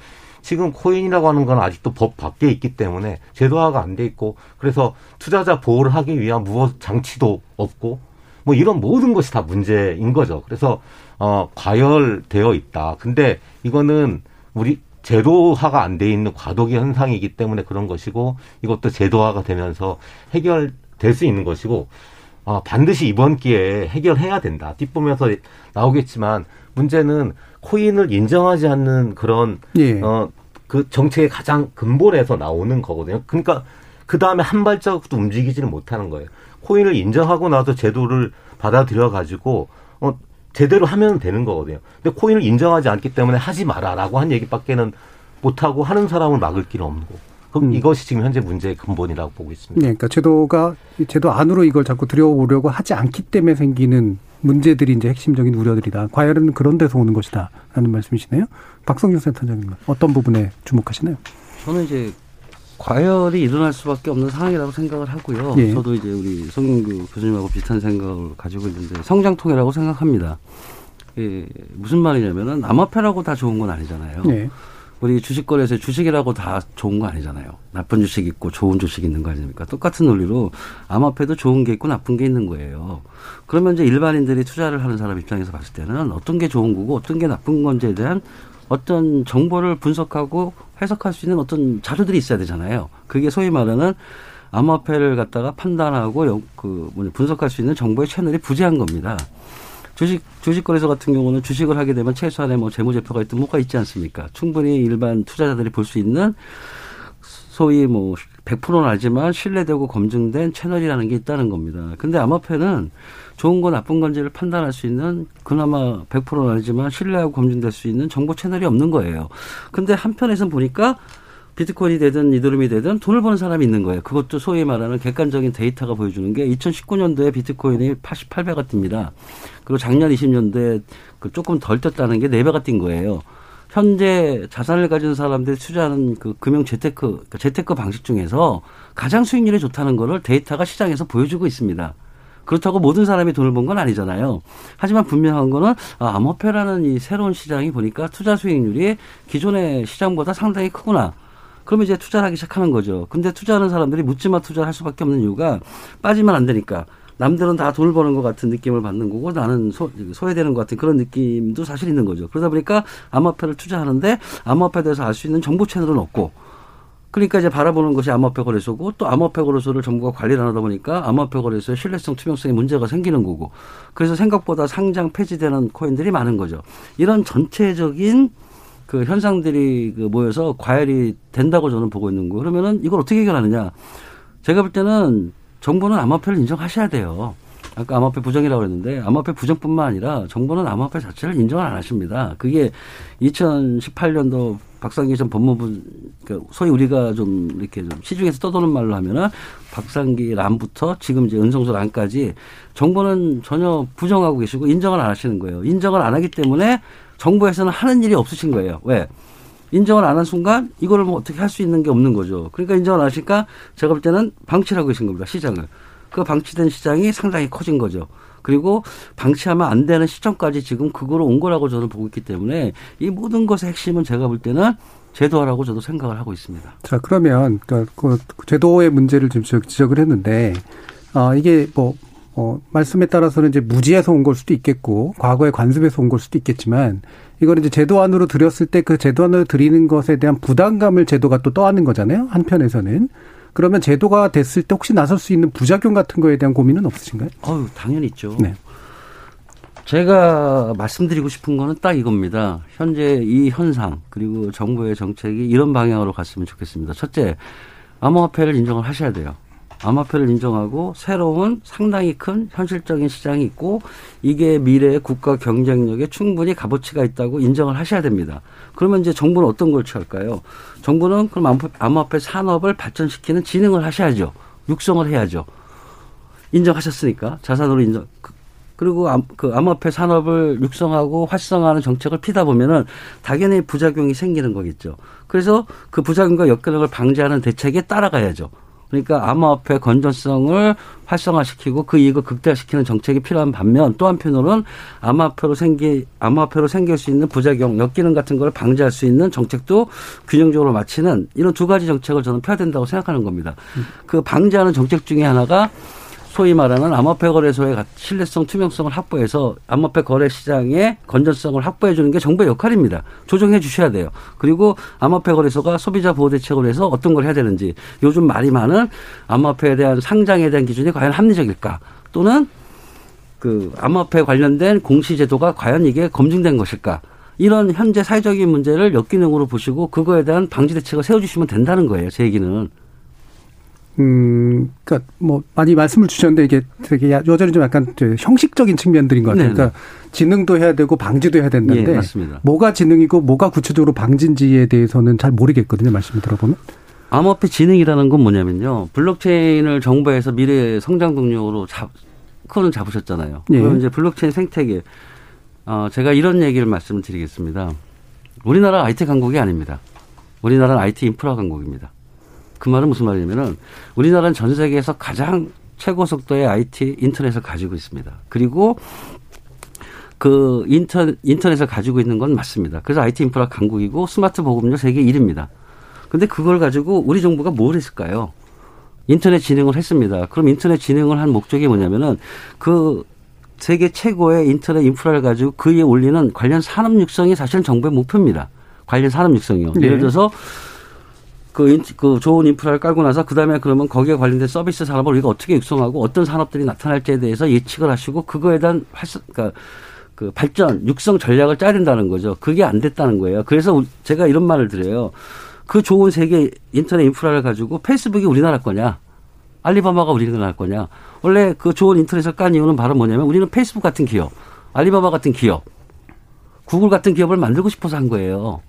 지금 코인이라고 하는 건 아직도 법 밖에 있기 때문에 제도화가 안 돼 있고 그래서 투자자 보호를 하기 위한 무엇 장치도 없고 뭐 이런 모든 것이 다 문제인 거죠. 그래서 어 과열되어 있다. 근데 이거는 우리 제도화가 안 돼 있는 과도기 현상이기 때문에 그런 것이고 이것도 제도화가 되면서 해결될 수 있는 것이고 아, 반드시 이번 기회에 해결해야 된다. 뒷보면서 나오겠지만 문제는 코인을 인정하지 않는 그런 예. 어 그 정책의 가장 근본에서 나오는 거거든요. 그러니까 그 다음에 한 발자국도 움직이지는 못하는 거예요. 코인을 인정하고 나서 제도를 받아들여 가지고 어 제대로 하면 되는 거거든요. 근데 코인을 인정하지 않기 때문에 하지 마라라고 한 얘기밖에는 못 하고 하는 사람을 막을 길은 없는 거. 그럼 음. 이것이 지금 현재 문제의 근본이라고 보고 있습니다. 네, 그러니까 제도가 제도 안으로 이걸 자꾸 들여오려고 하지 않기 때문에 생기는 문제들이 이제 핵심적인 우려들이다. 과열은 그런 데서 오는 것이다. 라는 말씀이시네요. 박성준 센터장님, 어떤 부분에 주목하시나요? 저는 이제 과열이 일어날 수밖에 없는 상황이라고 생각을 하고요. 예. 저도 이제 우리 성윤규 교수님하고 비슷한 생각을 가지고 있는데 성장통이라고 생각합니다. 예, 무슨 말이냐면은 암호화폐라고 다 좋은 건 아니잖아요. 예. 우리 주식거래에서 주식이라고 다 좋은 거 아니잖아요. 나쁜 주식 있고 좋은 주식 있는 거 아닙니까? 똑같은 논리로 암호화폐도 좋은 게 있고 나쁜 게 있는 거예요. 그러면 이제 일반인들이 투자를 하는 사람 입장에서 봤을 때는 어떤 게 좋은 거고 어떤 게 나쁜 건지에 대한 어떤 정보를 분석하고 해석할 수 있는 어떤 자료들이 있어야 되잖아요. 그게 소위 말하는 암호화폐를 갖다가 판단하고 그 분석할 수 있는 정보의 채널이 부재한 겁니다. 주식 주식 거래소 같은 경우는 주식을 하게 되면 최소한의 뭐 재무제표가 있든 뭐가 있지 않습니까? 충분히 일반 투자자들이 볼 수 있는 소위 뭐 100%는 알지만 신뢰되고 검증된 채널이라는 게 있다는 겁니다. 근데 암호화폐는 좋은 거 나쁜 건지를 판단할 수 있는 그나마 100%는 알지만 신뢰하고 검증될 수 있는 정보 채널이 없는 거예요. 근데 한편에서 보니까 비트코인이 되든 이더름이 되든 돈을 버는 사람이 있는 거예요. 그것도 소위 말하는 객관적인 데이터가 보여주는 게 2019년도에 비트코인이 88배가 뜹니다. 그리고 작년 20년도에 그 조금 덜 떴다는 게 4배가 뛴 거예요. 현재 자산을 가진 사람들이 투자하는 그 금융 재테크, 그러니까 재테크 방식 중에서 가장 수익률이 좋다는 거를 데이터가 시장에서 보여주고 있습니다. 그렇다고 모든 사람이 돈을 번 건 아니잖아요. 하지만 분명한 거는 아, 암호화폐라는 이 새로운 시장이 보니까 투자 수익률이 기존의 시장보다 상당히 크구나. 그러면 이제 투자를 하기 시작하는 거죠. 근데 투자하는 사람들이 묻지마 투자를 할 수밖에 없는 이유가 빠지면 안 되니까 남들은 다 돈을 버는 것 같은 느낌을 받는 거고 나는 소, 소외되는 것 같은 그런 느낌도 사실 있는 거죠. 그러다 보니까 암호화폐를 투자하는데 암호화폐에 대해서 알 수 있는 정보 채널은 없고 그러니까 이제 바라보는 것이 암호화폐 거래소고 또 암호화폐 거래소를 정부가 관리를 안 하다 보니까 암호화폐 거래소의 신뢰성 투명성에 문제가 생기는 거고 그래서 생각보다 상장 폐지되는 코인들이 많은 거죠. 이런 전체적인 그 현상들이 그 모여서 과열이 된다고 저는 보고 있는 거. 그러면은 이걸 어떻게 해결하느냐? 제가 볼 때는 정부는 암호화폐를 인정하셔야 돼요. 아까 암호화폐 부정이라고 그랬는데 암호화폐 부정뿐만 아니라 정부는 암호화폐 자체를 인정을 안 하십니다. 그게 2018년도 박상기 전 법무부 그 소위 우리가 좀 이렇게 좀 시중에서 떠도는 말로 하면은 박상기 람부터 지금 이제 은성수 람까지 정부는 전혀 부정하고 계시고 인정을 안 하시는 거예요. 인정을 안 하기 때문에 정부에서는 하는 일이 없으신 거예요. 왜? 인정을 안 한 순간 이거를 뭐 어떻게 할 수 있는 게 없는 거죠. 그러니까 인정을 안 하시니까 제가 볼 때는 방치를 하고 계신 겁니다. 시장을. 그 방치된 시장이 상당히 커진 거죠. 그리고 방치하면 안 되는 시점까지 지금 그거로 온 거라고 저는 보고 있기 때문에 이 모든 것의 핵심은 제가 볼 때는 제도화라고 저도 생각을 하고 있습니다. 자, 그러면 그 제도의 문제를 좀 지적을 했는데 아, 이게 뭐 어, 말씀에 따라서는 이제 무지에서 온 걸 수도 있겠고, 과거의 관습에서 온 걸 수도 있겠지만, 이걸 이제 제도 안으로 들였을 때 그 제도 안으로 드리는 것에 대한 부담감을 제도가 또 떠안는 거잖아요. 한편에서는. 그러면 제도가 됐을 때 혹시 나설 수 있는 부작용 같은 거에 대한 고민은 없으신가요? 어유 당연히 있죠. 네. 제가 말씀드리고 싶은 거는 딱 이겁니다. 현재 이 현상, 그리고 정부의 정책이 이런 방향으로 갔으면 좋겠습니다. 첫째, 암호화폐를 인정을 하셔야 돼요. 암호화폐를 인정하고 새로운 상당히 큰 현실적인 시장이 있고 이게 미래의 국가 경쟁력에 충분히 값어치가 있다고 인정을 하셔야 됩니다. 그러면 이제 정부는 어떤 걸 취할까요? 정부는 그럼 암호화폐 산업을 발전시키는 진흥을 하셔야죠. 육성을 해야죠. 인정하셨으니까 자산으로 인정. 그, 그리고 그 암호화폐 산업을 육성하고 활성화하는 정책을 피다 보면은 당연히 부작용이 생기는 거겠죠. 그래서 그 부작용과 역결력을 방지하는 대책에 따라가야죠. 그러니까 암호화폐 건전성을 활성화시키고 그 이익을 극대화시키는 정책이 필요한 반면 또 한편으로는 암호화폐로 생기 암호화폐로 생길 수 있는 부작용, 역기능 같은 걸 방지할 수 있는 정책도 균형적으로 맞추는 이런 두 가지 정책을 저는 펴야 된다고 생각하는 겁니다. 그 방지하는 정책 중에 하나가 소위 말하는 암호화폐 거래소의 신뢰성 투명성을 확보해서 암호화폐 거래 시장의 건전성을 확보해 주는 게 정부의 역할입니다. 조정해 주셔야 돼요. 그리고 암호화폐 거래소가 소비자 보호 대책으로 해서 어떤 걸 해야 되는지 요즘 말이 많은 암호화폐에 대한 상장에 대한 기준이 과연 합리적일까 또는 그 암호화폐 관련된 공시 제도가 과연 이게 검증된 것일까 이런 현재 사회적인 문제를 역기능으로 보시고 그거에 대한 방지 대책을 세워주시면 된다는 거예요. 제 얘기는. 음, 그니까 뭐 많이 말씀을 주셨는데 이게 되게 여전히 좀 약간 형식적인 측면들인 것 같아요. 그러니까 지능도 해야 되고 방지도 해야 된다는데 예. 뭐가 지능이고 뭐가 구체적으로 방지인지에 대해서는 잘 모르겠거든요. 말씀을 들어보면. 암호화폐 진흥이라는 건 뭐냐면요. 블록체인을 정부에서 미래 성장 동력으로 잡, 그거는 잡으셨잖아요. 예. 그럼 이제 블록체인 생태계. 어, 제가 이런 얘기를 말씀을 드리겠습니다. 우리나라 IT 강국이 아닙니다. 우리나라는 IT 인프라 강국입니다. 그 말은 무슨 말이냐면은 우리나라는 전 세계에서 가장 최고 속도의 IT 인터넷을 가지고 있습니다. 그리고 그 인터, 인터넷을 가지고 있는 건 맞습니다. 그래서 IT 인프라 강국이고 스마트 보급률 세계 1위입니다. 근데 그걸 가지고 우리 정부가 뭘 했을까요? 인터넷 진행을 했습니다. 그럼 인터넷 진행을 한 목적이 뭐냐면은 그 세계 최고의 인터넷 인프라를 가지고 그 위에 올리는 관련 산업 육성이 사실 정부의 목표입니다. 관련 산업 육성이요. 네. 예를 들어서 그, 인, 그 좋은 인프라를 깔고 나서 그다음에 그러면 거기에 관련된 서비스 산업을 우리가 어떻게 육성하고 어떤 산업들이 나타날지에 대해서 예측을 하시고 그거에 대한 활성, 그러니까 그 발전, 육성 전략을 짜야 된다는 거죠. 그게 안 됐다는 거예요. 그래서 제가 이런 말을 드려요. 그 좋은 세계 인터넷 인프라를 가지고 페이스북이 우리나라 거냐? 알리바바가 우리나라 거냐? 원래 그 좋은 인터넷을 깐 이유는 바로 뭐냐면 우리는 페이스북 같은 기업, 알리바바 같은 기업, 구글 같은 기업을 만들고 싶어서 한 거예요.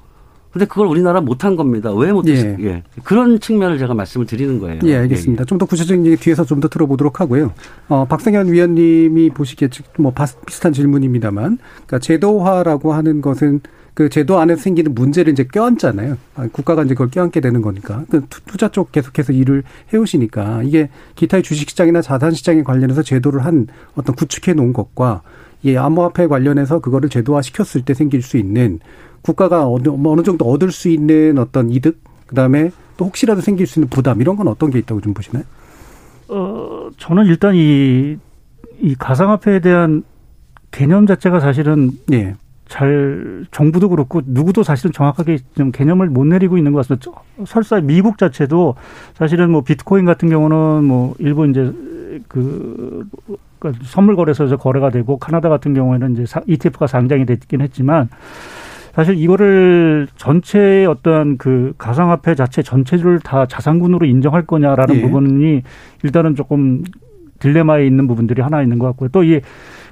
근데 그걸 우리나라 못한 겁니다. 왜 못했어요? 예. 예. 그런 측면을 제가 말씀을 드리는 거예요. 예, 알겠습니다. 예. 좀더 구체적인 얘기 뒤에서 좀 더 들어보도록 하고요. 어, 박성현 위원님이 보시기에 뭐 비슷한 질문입니다만, 그러니까 제도화라고 하는 것은 그 제도 안에서 생기는 문제를 이제 껴안잖아요. 아, 국가가 이제 그걸 껴안게 되는 거니까. 그 투자 쪽 계속해서 일을 해오시니까 이게 기타의 주식시장이나 자산시장에 관련해서 제도를 한 어떤 구축해 놓은 것과 이 암호화폐 관련해서 그거를 제도화 시켰을 때 생길 수 있는 국가가 어느, 뭐 어느 정도 얻을 수 있는 어떤 이득, 그 다음에 또 혹시라도 생길 수 있는 부담 이런 건 어떤 게 있다고 좀 보시나요? 어, 저는 일단 이 이 가상화폐에 대한 개념 자체가 사실은 예. 잘 정부도 그렇고 누구도 사실은 정확하게 좀 개념을 못 내리고 있는 것 같습니다. 설사 미국 자체도 사실은 뭐 비트코인 같은 경우는 뭐 일부 이제 그 선물 거래소에서 거래가 되고 카나다 같은 경우에는 이제 ETF가 상장이 됐긴 했지만 사실 이거를 전체의 어떤 그 가상화폐 자체 전체를 다 자산군으로 인정할 거냐라는 예. 부분이 일단은 조금 딜레마에 있는 부분들이 하나 있는 것 같고요. 또이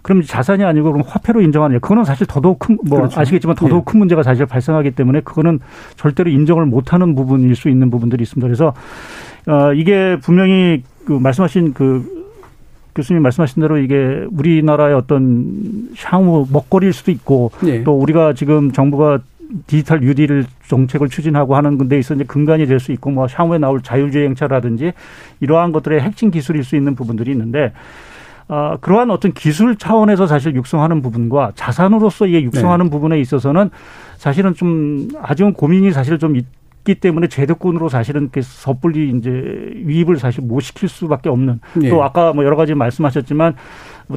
그럼 자산이 아니고 그럼 화폐로 인정하느냐. 그거는 사실 더더욱 큰, 뭐 그렇죠. 아시겠지만 더더욱 예. 큰 문제가 사실 발생하기 때문에 그거는 절대로 인정을 못하는 부분일 수 있는 부분들이 있습니다. 그래서 어 이게 분명히 그 말씀하신 그 교수님 말씀하신 대로 이게 우리나라의 어떤 향후 먹거리일 수도 있고 예. 또 우리가 지금 정부가 디지털 뉴딜 정책을 추진하고 하는 데 있어 이제 근간이 될 수 있고 뭐 향후에 나올 자율주행차라든지 이러한 것들의 핵심 기술일 수 있는 부분들이 있는데 어, 그러한 어떤 기술 차원에서 사실 육성하는 부분과 자산으로서 이게 육성하는 네. 부분에 있어서는 사실은 좀 아주 고민이 사실 좀 있기 때문에 제도권으로 사실은 섣불리 이제 위입을 사실 못 시킬 수밖에 없는 네. 또 아까 뭐 여러 가지 말씀하셨지만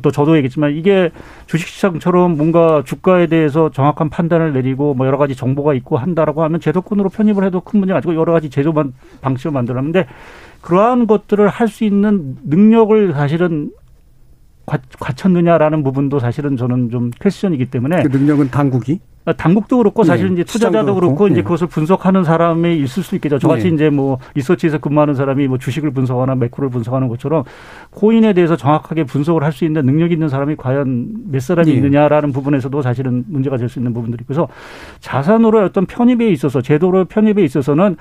또 저도 얘기했지만 이게 주식시장처럼 뭔가 주가에 대해서 정확한 판단을 내리고 뭐 여러 가지 정보가 있고 한다라고 하면 제도권으로 편입을 해도 큰 문제가 아니고 여러 가지 제도만 방식을 만들었는데 그러한 것들을 할 수 있는 능력을 사실은 갖췄느냐라는 부분도 사실은 저는 좀 퀘스천이기 때문에 그 능력은 당국이 아, 당국도 그렇고 사실 네, 이제 투자자도 그렇고, 그렇고 이제 네. 그것을 분석하는 사람이 있을 수 있겠죠. 저같이 네. 이제 뭐 리서치에서 근무하는 사람이 뭐 주식을 분석하거나 매크로를 분석하는 것처럼 코인에 대해서 정확하게 분석을 할 수 있는 능력 있는 사람이 과연 몇 사람이 네. 있느냐라는 부분에서도 사실은 문제가 될 수 있는 부분들이 있고 그래서 자산으로의 어떤 편입에 있어서 제도로 편입에 있어서는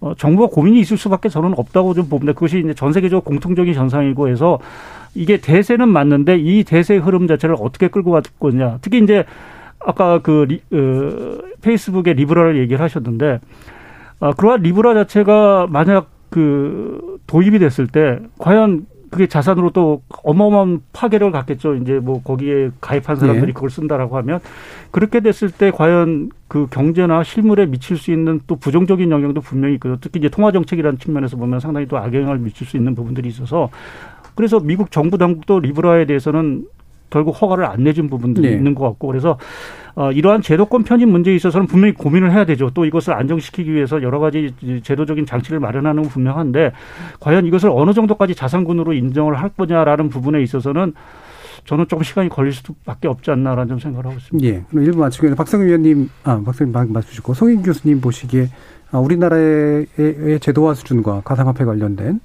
어, 정부가 고민이 있을 수밖에 저는 없다고 좀 봅니다. 그것이 이제 전 세계적으로 공통적인 현상이고 해서 이게 대세는 맞는데 이 대세 흐름 자체를 어떻게 끌고 갈 거냐. 특히 이제 아까 그 리, 어, 페이스북에 리브라를 얘기를 하셨는데 아, 그러한 리브라 자체가 만약 그 도입이 됐을 때 과연 그게 자산으로 또 어마어마한 파괴를 갖겠죠. 이제 뭐 거기에 가입한 사람들이 네. 그걸 쓴다라고 하면 그렇게 됐을 때 과연 그 경제나 실물에 미칠 수 있는 또 부정적인 영향도 분명히 있거든요. 특히 이제 통화 정책이라는 측면에서 보면 상당히 또 악영향을 미칠 수 있는 부분들이 있어서 그래서 미국 정부 당국도 리브라에 대해서는 결국 허가를 안 내준 부분들이 네. 있는 것 같고 그래서 어, 이러한 제도권 편입 문제에 있어서는 분명히 고민을 해야 되죠. 또 이것을 안정시키기 위해서 여러 가지 제도적인 장치를 마련하는 건 분명한데 과연 이것을 어느 정도까지 자산군으로 인정을 할 거냐라는 부분에 있어서는 저는 조금 시간이 걸릴 수밖에 없지 않나라는 좀 생각을 하고 있습니다. 예. 그럼 일부 마치고 박성윤 위원님, 아, 박성윤 말씀주시고 송인 교수님 보시기에 아, 우리나라의 제도화 수준과 가상화폐 관련된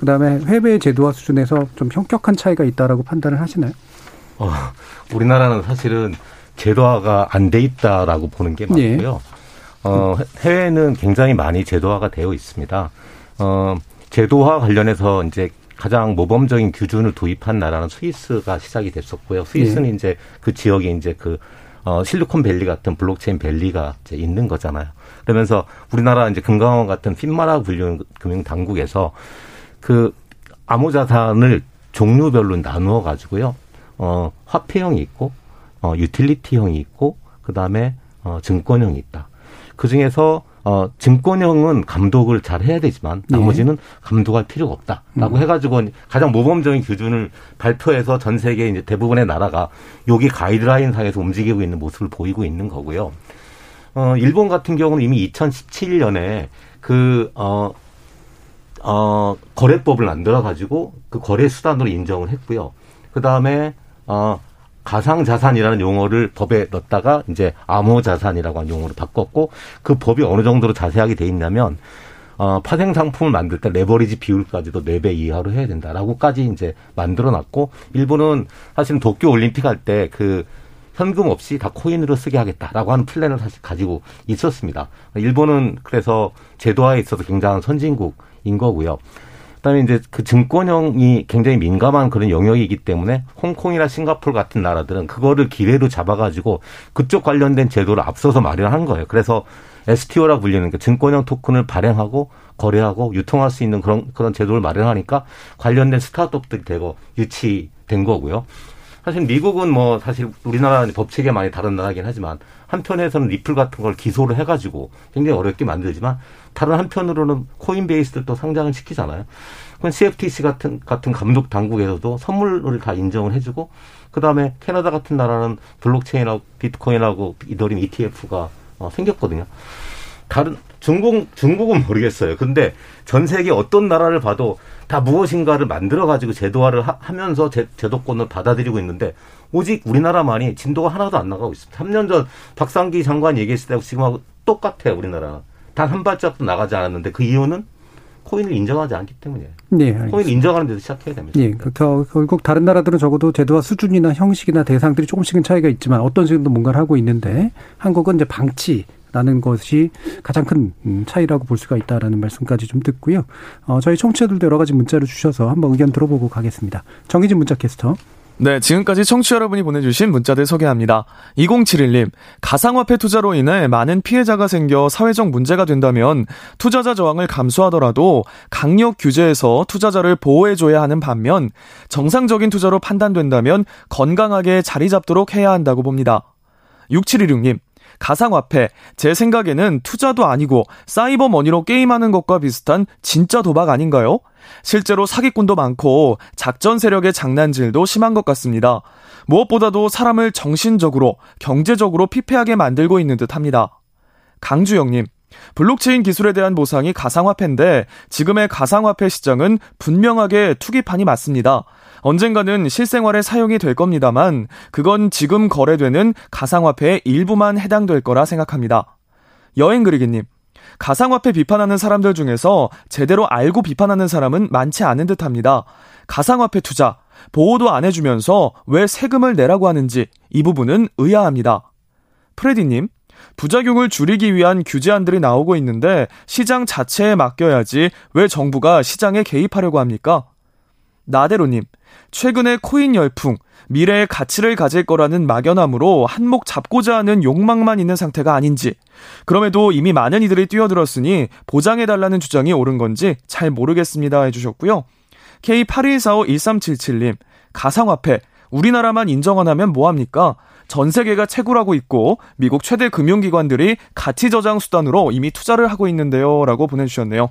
그다음에 해외 제도화 수준에서 좀 현격한 차이가 있다라고 판단을 하시나요? 어, 우리나라는 사실은 제도화가 안 돼 있다라고 보는 게 맞고요. 예. 어, 해외는 굉장히 많이 제도화가 되어 있습니다. 어, 제도화 관련해서 이제 가장 모범적인 규준을 도입한 나라는 스위스가 시작이 됐었고요. 스위스는 예. 이제 그 지역에 이제 그 어, 실리콘밸리 같은 블록체인 밸리가 이제 있는 거잖아요. 그러면서 우리나라 이제 금감원 같은 FINMA라 금융 당국에서 그 암호자산을 종류별로 나누어 가지고요. 어, 화폐형이 있고, 어, 유틸리티형이 있고, 그 다음에, 어, 증권형이 있다. 그 중에서, 어, 증권형은 감독을 잘 해야 되지만, 네. 나머지는 네. 감독할 필요가 없다라고 음. 해가지고 가장 모범적인 기준을 발표해서 전 세계 이제 대부분의 나라가 여기 가이드라인 상에서 움직이고 있는 모습을 보이고 있는 거고요. 어, 일본 같은 경우는 이미 2017년에 그, 어, 어, 거래법을 만들어 가지고 그 거래 수단으로 인정을 했고요. 그 다음에 어, 가상 자산이라는 용어를 법에 넣었다가 이제 암호 자산이라고 하는 용어로 바꿨고 그 법이 어느 정도로 자세하게 돼 있냐면 어, 파생 상품을 만들 때 레버리지 비율까지도 4배 이하로 해야 된다라고까지 이제 만들어 놨고 일본은 사실은 도쿄 올림픽 할 때 그 현금 없이 다 코인으로 쓰게 하겠다라고 하는 플랜을 사실 가지고 있었습니다. 일본은 그래서 제도화에 있어서 굉장한 선진국 인 거고요. 그다음에 이제 그 증권형이 굉장히 민감한 그런 영역이기 때문에 홍콩이나 싱가폴 같은 나라들은 그거를 기회로 잡아가지고 그쪽 관련된 제도를 앞서서 마련한 거예요. 그래서 STO라 불리는 그 증권형 토큰을 발행하고 거래하고 유통할 수 있는 그런 그런 제도를 마련하니까 관련된 스타트업들이 되고 유치된 거고요. 사실 미국은 뭐 사실 우리나라 법칙에 많이 다른 나라긴 하지만 한편에서는 리플 같은 걸 기소를 해가지고 굉장히 어렵게 만들지만 다른 한편으로는 코인베이스를 또 상장을 시키잖아요. 그건 CFTC 같은 같은 감독 당국에서도 선물을 다 인정을 해주고 그 다음에 캐나다 같은 나라는 블록체인하고 비트코인하고 이더리움 ETF가 어, 생겼거든요. 다른 중국 중국은 모르겠어요. 근데 전 세계 어떤 나라를 봐도 다 무엇인가를 만들어 가지고 제도화를 하, 면서 제, 제도권을 받아들이고 있는데 오직 우리나라만이 진도가 하나도 안 나가고 있습니다. 3년 전 박상기 장관 얘기했을 때하고 지금하고 똑같아요. 우리나라 단 한 발짝도 나가지 않았는데 그 이유는 코인을 인정하지 않기 때문이에요. 네, 코인을 인정하는 데도 시작해야 됩니다. 예, 그 결국 다른 나라들은 적어도 제도화 수준이나 형식이나 대상들이 조금씩은 차이가 있지만 어떤 식으로 뭔가를 하고 있는데 한국은 이제 방치 라는 것이 가장 큰 음, 차이라고 볼 수가 있다라는 말씀까지 좀 듣고요. 어, 저희 청취자들도 여러 가지 문자를 주셔서 한번 의견 들어보고 가겠습니다. 정희진 문자 캐스터. 네, 지금까지 청취자 여러분이 보내주신 문자들 소개합니다. 2071님, 가상화폐 투자로 인해 많은 피해자가 생겨 사회적 문제가 된다면 투자자 저항을 감수하더라도 강력 규제에서 투자자를 보호해줘야 하는 반면 정상적인 투자로 판단된다면 건강하게 자리 잡도록 해야 한다고 봅니다. 6716님, 가상화폐, 제 생각에는 투자도 아니고 사이버 머니로 게임하는 것과 비슷한 진짜 도박 아닌가요? 실제로 사기꾼도 많고 작전 세력의 장난질도 심한 것 같습니다. 무엇보다도 사람을 정신적으로, 경제적으로 피폐하게 만들고 있는 듯 합니다. 강주영님, 블록체인 기술에 대한 보상이 가상화폐인데 지금의 가상화폐 시장은 분명하게 투기판이 맞습니다. 언젠가는 실생활에 사용이 될 겁니다만 그건 지금 거래되는 가상화폐의 일부만 해당될 거라 생각합니다. 여행 그리기님. 가상화폐 비판하는 사람들 중에서 제대로 알고 비판하는 사람은 많지 않은 듯 합니다. 가상화폐 투자, 보호도 안 해주면서 왜 세금을 내라고 하는지 이 부분은 의아합니다. 프레디님, 부작용을 줄이기 위한 규제안들이 나오고 있는데 시장 자체에 맡겨야지 왜 정부가 시장에 개입하려고 합니까? 나대로님, 최근에 코인 열풍, 미래의 가치를 가질 거라는 막연함으로 한몫 잡고자 하는 욕망만 있는 상태가 아닌지, 그럼에도 이미 많은 이들이 뛰어들었으니 보장해달라는 주장이 옳은 건지 잘 모르겠습니다 해주셨고요. K81451377님, 가상화폐, 우리나라만 인정 안 하면 뭐합니까? 전 세계가 채굴하고 있고 미국 최대 금융기관들이 가치 저장 수단으로 이미 투자를 하고 있는데요. 라고 보내주셨네요.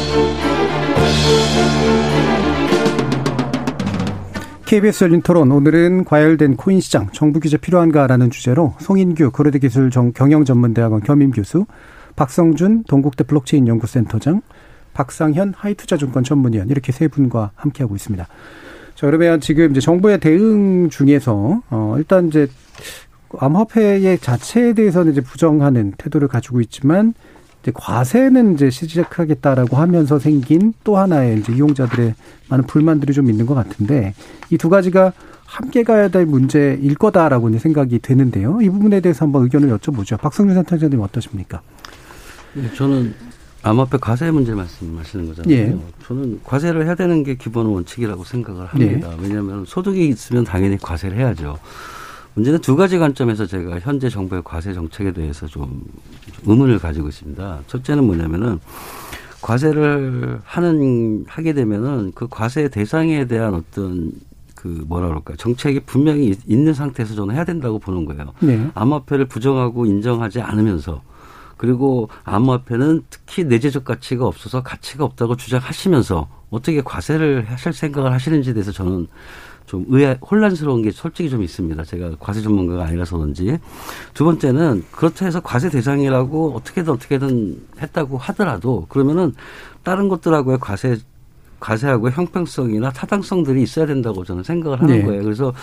KBS 열린 토론 오늘은 과열된 코인 시장 정부 규제 필요한가라는 주제로 송인규 고려대기술 경영전문대학원 겸임 교수, 박성준 동국대 블록체인 연구센터장, 박상현 하이투자증권 전문위원 이렇게 세 분과 함께하고 있습니다. 자 그러면 지금 이제 정부의 대응 중에서 어 일단 이제 암호화폐의 자체에 대해서는 이제 부정하는 태도를 가지고 있지만 이제 과세는 이제 시작하겠다라고 하면서 생긴 또 하나의 이제 이용자들의 많은 불만들이 좀 있는 것 같은데 이 두 가지가 함께 가야 될 문제일 거다라고 이제 생각이 되는데요. 이 부분에 대해서 한번 의견을 여쭤보죠. 박성준 센터장님 어떠십니까? 네, 저는 암호화폐 과세 문제 말씀하시는 거잖아요. 예. 저는 과세를 해야 되는 게 기본 원칙이라고 생각을 합니다. 예. 왜냐하면 소득이 있으면 당연히 과세를 해야죠. 문제는 두 가지 관점에서 제가 현재 정부의 과세 정책에 대해서 좀 의문을 가지고 있습니다. 첫째는 뭐냐면은 과세를 하는 하게 되면은 그 과세 대상에 대한 어떤 그 뭐라 그럴까 정책이 분명히 있는 상태에서 저는 해야 된다고 보는 거예요. 네. 암호화폐를 부정하고 인정하지 않으면서 그리고 암호화폐는 특히 내재적 가치가 없어서 가치가 없다고 주장하시면서 어떻게 과세를 하실 생각을 하시는지에 대해서 저는 좀 의아 혼란스러운 게 솔직히 좀 있습니다. 제가 과세 전문가가 아니라서 그런지. 두 번째는 그렇다 해서 과세 대상이라고 어떻게든 어떻게든 했다고 하더라도 그러면은 다른 것들하고의 과세 과세하고 형평성이나 타당성들이 있어야 된다고 저는 생각을 하는 네. 거예요. 그래서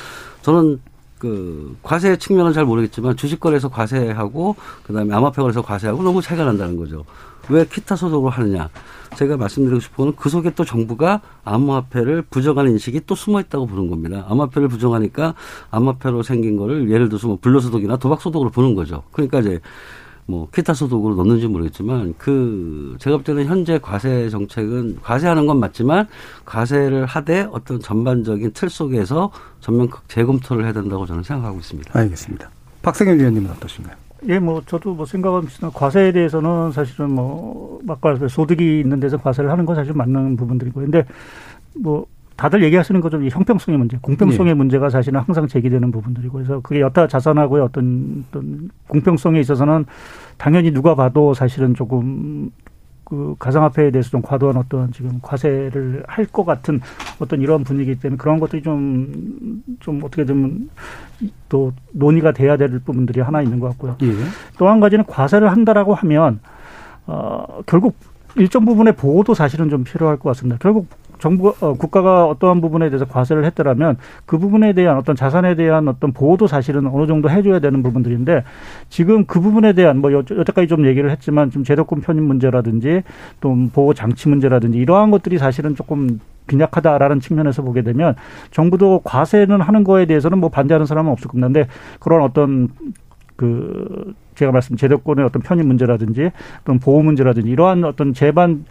저는 그 과세 측면은 잘 모르겠지만 주식 거래에서 과세하고 그다음에 암호화폐 거래에서 과세하고 너무 차이가 난다는 거죠. 왜 기타 소득으로 하느냐? 제가 말씀드리고 싶은 건 그 속에 또 정부가 암호화폐를 부정하는 인식이 또 숨어 있다고 보는 겁니다. 암호화폐를 부정하니까 암호화폐로 생긴 거를 예를 들어서 뭐 불로소득이나 도박소득으로 보는 거죠. 그러니까 이제 뭐 기타 소득으로 넣는지 모르겠지만 그 제가 볼 때는 현재 과세 정책은 과세하는 건 맞지만 과세를 하되 어떤 전반적인 틀 속에서 전면 재검토를 해야 된다고 저는 생각하고 있습니다. 알겠습니다. 박성현 위원님은 어떠신가요? 예, 뭐 저도 뭐 생각은 비슷한 과세에 대해서는 사실은 뭐 아까 소득이 있는 데서 과세를 하는 건 사실 맞는 부분들이고 근데 뭐 다들 얘기하시는 것좀 형평성의 문제, 공평성의 네. 문제가 사실은 항상 제기되는 부분들이고 그래서 그게 여타 자산하고의 어떤 어떤 공평성에 있어서는 당연히 누가 봐도 사실은 조금 그 가상화폐에 대해서 좀 과도한 어떤 지금 과세를 할 것 같은 어떤 이런 분위기 때문에 그런 것들이 좀, 좀 어떻게 보면 또 논의가 돼야 될 부분들이 하나 있는 것 같고요. 예. 또한 가지는 과세를 한다라고 하면 어 결국 일정 부분의 보호도 사실은 좀 필요할 것 같습니다. 결국 정부 어, 국가가 어떠한 부분에 대해서 과세를 했더라면 그 부분에 대한 어떤 자산에 대한 어떤 보호도 사실은 어느 정도 해줘야 되는 부분들인데 지금 그 부분에 대한 뭐 여, 여태까지 좀 얘기를 했지만 좀 제도권 편입 문제라든지 또 보호 장치 문제라든지 이러한 것들이 사실은 조금 빈약하다라는 측면에서 보게 되면 정부도 과세는 하는 거에 대해서는 뭐 반대하는 사람은 없을 겁니다. 그런 어떤 그 제가 말씀 제도권의 어떤 편입 문제라든지 또는 보호 문제라든지 이러한 어떤 제반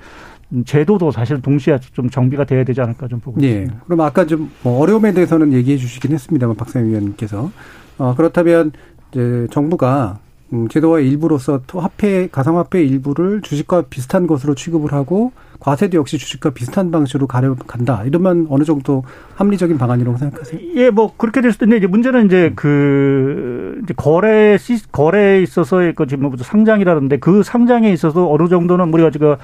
제도도 사실 동시에 좀 정비가 돼야 되지 않을까 좀 보고 예. 있습니다. 그럼 아까 좀뭐 어려움에 대해서는 얘기해 주시긴 했습니다만 박상현 위원님께서 어, 그렇다면 이제 정부가 음, 제도와 일부로서 또 화폐 가상화폐 일부를 주식과 비슷한 것으로 취급을 하고 과세도 역시 주식과 비슷한 방식으로 가려 간다. 이러면 어느 정도 합리적인 방안이라고 생각하세요? 예, 뭐 그렇게 됐을 텐데 이제 문제는 이제 그 이제 거래 시 거래에 있어서의 그 지금 뭐 상장이라는데 그 상장에 있어서 어느 정도는 우리가 지금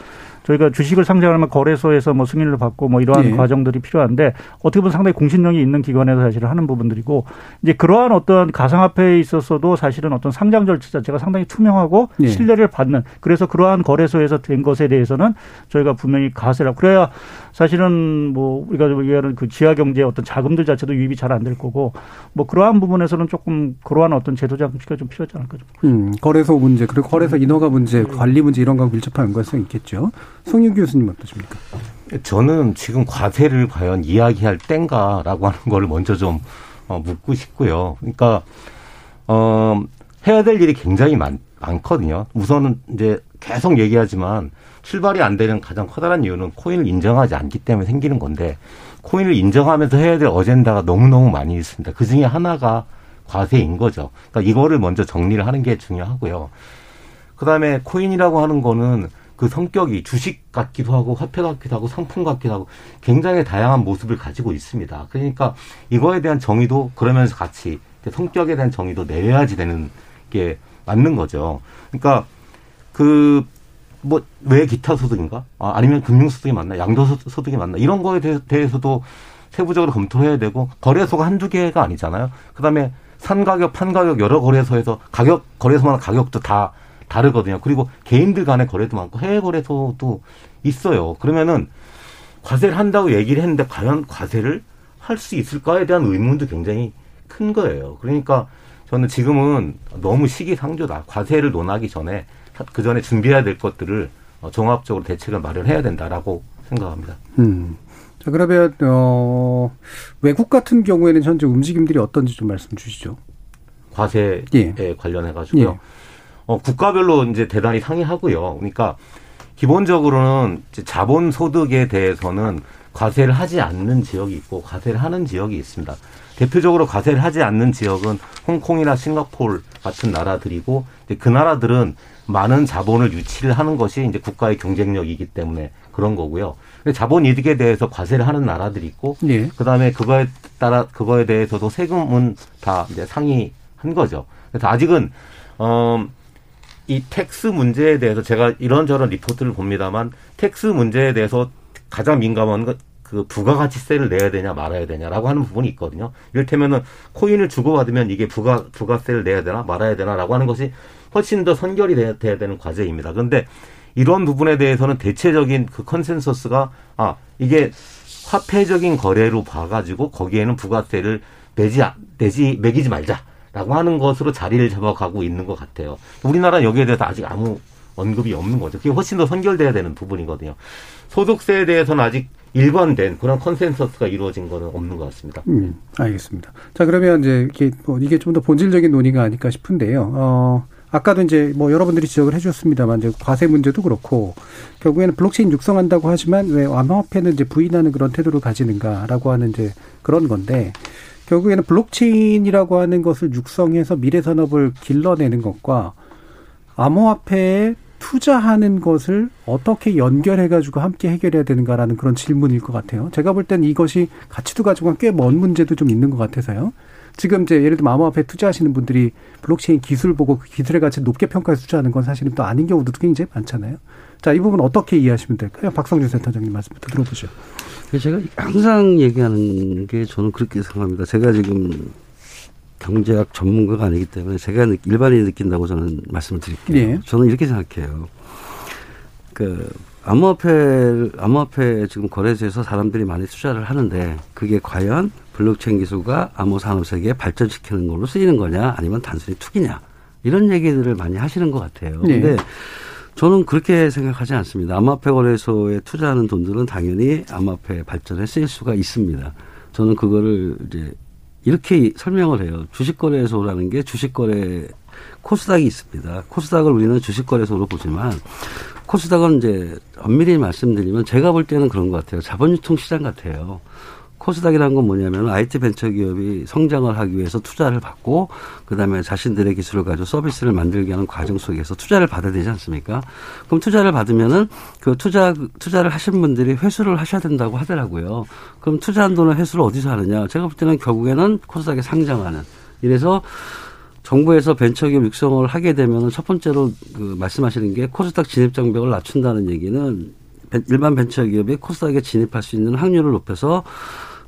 저희가 주식을 상장하면 거래소에서 뭐 승인을 받고 뭐 이러한 예. 과정들이 필요한데 어떻게 보면 상당히 공신력이 있는 기관에서 사실은 하는 부분들이고 이제 그러한 어떤 가상화폐에 있어서도 사실은 어떤 상장 절차 자체가 상당히 투명하고 예. 신뢰를 받는 그래서 그러한 거래소에서 된 것에 대해서는 저희가 분명히 과세를 그래야 사실은 뭐 우리가 얘기하는 그 지하 경제의 어떤 자금들 자체도 유입이 잘 안 될 거고 뭐 그러한 부분에서는 조금 그러한 어떤 제도 장치가 좀 필요하지 않을까 좀. 음, 거래소 문제 그리고 거래소 인허가 문제, 관리 문제 이런 거하고 밀접한 연관성이 있겠죠. 송유 교수님 어떠십니까? 저는 지금 과세를 과연 이야기할 땐가라고 하는 걸 먼저 좀 어, 묻고 싶고요. 그러니까 어, 해야 될 일이 굉장히 많, 많거든요. 우선은 이제 계속 얘기하지만 출발이 안 되는 가장 커다란 이유는 코인을 인정하지 않기 때문에 생기는 건데 코인을 인정하면서 해야 될 어젠다가 너무너무 많이 있습니다. 그 중에 하나가 과세인 거죠. 그러니까 이거를 먼저 정리를 하는 게 중요하고요. 그 다음에 코인이라고 하는 거는 그 성격이 주식 같기도 하고 화폐 같기도 하고 상품 같기도 하고 굉장히 다양한 모습을 가지고 있습니다. 그러니까 이거에 대한 정의도 그러면서 같이 성격에 대한 정의도 내려야지 되는 게 맞는 거죠. 그러니까 그 뭐 왜 기타 소득인가? 아, 아니면 금융 소득이 맞나? 양도 소득이 맞나? 이런 거에 대해- 대해서도 세부적으로 검토를 해야 되고 거래소가 한두 개가 아니잖아요. 그다음에 산 가격, 판 가격 여러 거래소에서 가격 거래소마다 가격도 다 다르거든요. 그리고 개인들 간의 거래도 많고 해외 거래소도 있어요. 그러면은 과세를 한다고 얘기를 했는데 과연 과세를 할 수 있을까에 대한 의문도 굉장히 큰 거예요. 그러니까 저는 지금은 너무 시기상조다. 과세를 논하기 전에 그 전에 준비해야 될 것들을 어, 종합적으로 대책을 마련해야 된다라고 생각합니다. 음. 자, 그러면, 어, 외국 같은 경우에는 현재 움직임들이 어떤지 좀 말씀 주시죠. 과세에 예. 관련해 가지고요. 예. 어, 국가별로 이제 대단히 상이하고요. 그러니까 기본적으로는 이제 자본 소득에 대해서는 과세를 하지 않는 지역이 있고 과세를 하는 지역이 있습니다. 대표적으로 과세를 하지 않는 지역은 홍콩이나 싱가포르 같은 나라들이고 그 나라들은 많은 자본을 유치를 하는 것이 이제 국가의 경쟁력이기 때문에 그런 거고요. 근데 자본 이득에 대해서 과세를 하는 나라들이 있고 예. 그다음에 그거에 따라 그거에 대해서도 세금은 다 이제 상이한 거죠. 그래서 아직은 어, 이 tax 문제에 대해서 제가 이런저런 리포트를 봅니다만 tax 문제에 대해서 가장 민감한 건 그 부가가치세를 내야 되냐 말아야 되냐라고 하는 부분이 있거든요. 이를테면은 코인을 주고받으면 이게 부가 부가세를 내야 되나 말아야 되나라고 하는 것이 훨씬 더 선결이 돼야, 돼야 되는 과제입니다. 그런데 이런 부분에 대해서는 대체적인 그 consensus가 아 이게 화폐적인 거래로 봐가지고 거기에는 부가세를 내지 내지 매기지 말자라고 하는 것으로 자리를 잡아가고 있는 것 같아요. 우리나라는 여기에 대해서 아직 아무 언급이 없는 거죠. 그게 훨씬 더 선결돼야 되는 부분이거든요. 소득세에 대해서는 아직 일관된 그런 consensus가 이루어진 거는 없는 것 같습니다. 음, 알겠습니다. 자, 그러면 이제 이게, 뭐 이게 좀 더 본질적인 논의가 아닐까 싶은데요. 어, 아까도 이제 뭐 여러분들이 지적을 해주셨습니다만 이제 과세 문제도 그렇고 결국에는 블록체인 육성한다고 하지만 왜 암호화폐는 이제 부인하는 그런 태도를 가지는가라고 하는 이제 그런 건데 결국에는 블록체인이라고 하는 것을 육성해서 미래 산업을 길러내는 것과 암호화폐에 투자하는 것을 어떻게 연결해가지고 함께 해결해야 되는가라는 그런 질문일 것 같아요. 제가 볼 때는 이것이 가치도 가지고 꽤 먼 문제도 좀 있는 것 같아서요. 지금 이제 예를 들면 암호화폐 투자하시는 분들이 블록체인 기술 보고 그 기술의 가치 높게 평가해서 투자하는 건 사실은 또 아닌 경우도 굉장히 많잖아요. 자, 이 부분 어떻게 이해하시면 될까요? 박성준 센터장님 말씀부터 들어보죠. 제가 항상 얘기하는 게 저는 그렇게 생각합니다. 제가 지금 경제학 전문가가 아니기 때문에 제가 일반인이 느낀다고 저는 말씀을 드릴게요. 예. 저는 이렇게 생각해요. 그 암호화폐 암호화폐 지금 거래소에서 사람들이 많이 투자를 하는데 그게 과연 블록체인 기술과 암호 산업 세계에 발전시키는 걸로 쓰이는 거냐 아니면 단순히 투기냐 이런 얘기들을 많이 하시는 것 같아요. 네. 근데 저는 그렇게 생각하지 않습니다. 암호화폐 거래소에 투자하는 돈들은 당연히 암호화폐 발전에 쓰일 수가 있습니다. 저는 그거를 이제 이렇게 설명을 해요. 주식거래소라는 게 주식거래 코스닥이 있습니다. 코스닥을 우리는 주식거래소로 보지만 코스닥은 이제 엄밀히 말씀드리면 제가 볼 때는 그런 것 같아요. 자본유통 시장 같아요. 코스닥이라는 건 뭐냐면 IT 벤처 기업이 성장을 하기 위해서 투자를 받고 그다음에 자신들의 기술을 가지고 서비스를 만들게 하는 과정 속에서 투자를 받아야 되지 않습니까? 그럼 투자를 받으면은 그 투자 투자를 하신 분들이 회수를 하셔야 된다고 하더라고요. 그럼 투자한 돈을 회수를 어디서 하느냐? 제가 볼 때는 결국에는 코스닥에 상장하는 이래서 정부에서 벤처기업 육성을 하게 되면은 첫 번째로 그 말씀하시는 게 코스닥 진입 장벽을 낮춘다는 얘기는 일반 벤처기업이 코스닥에 진입할 수 있는 확률을 높여서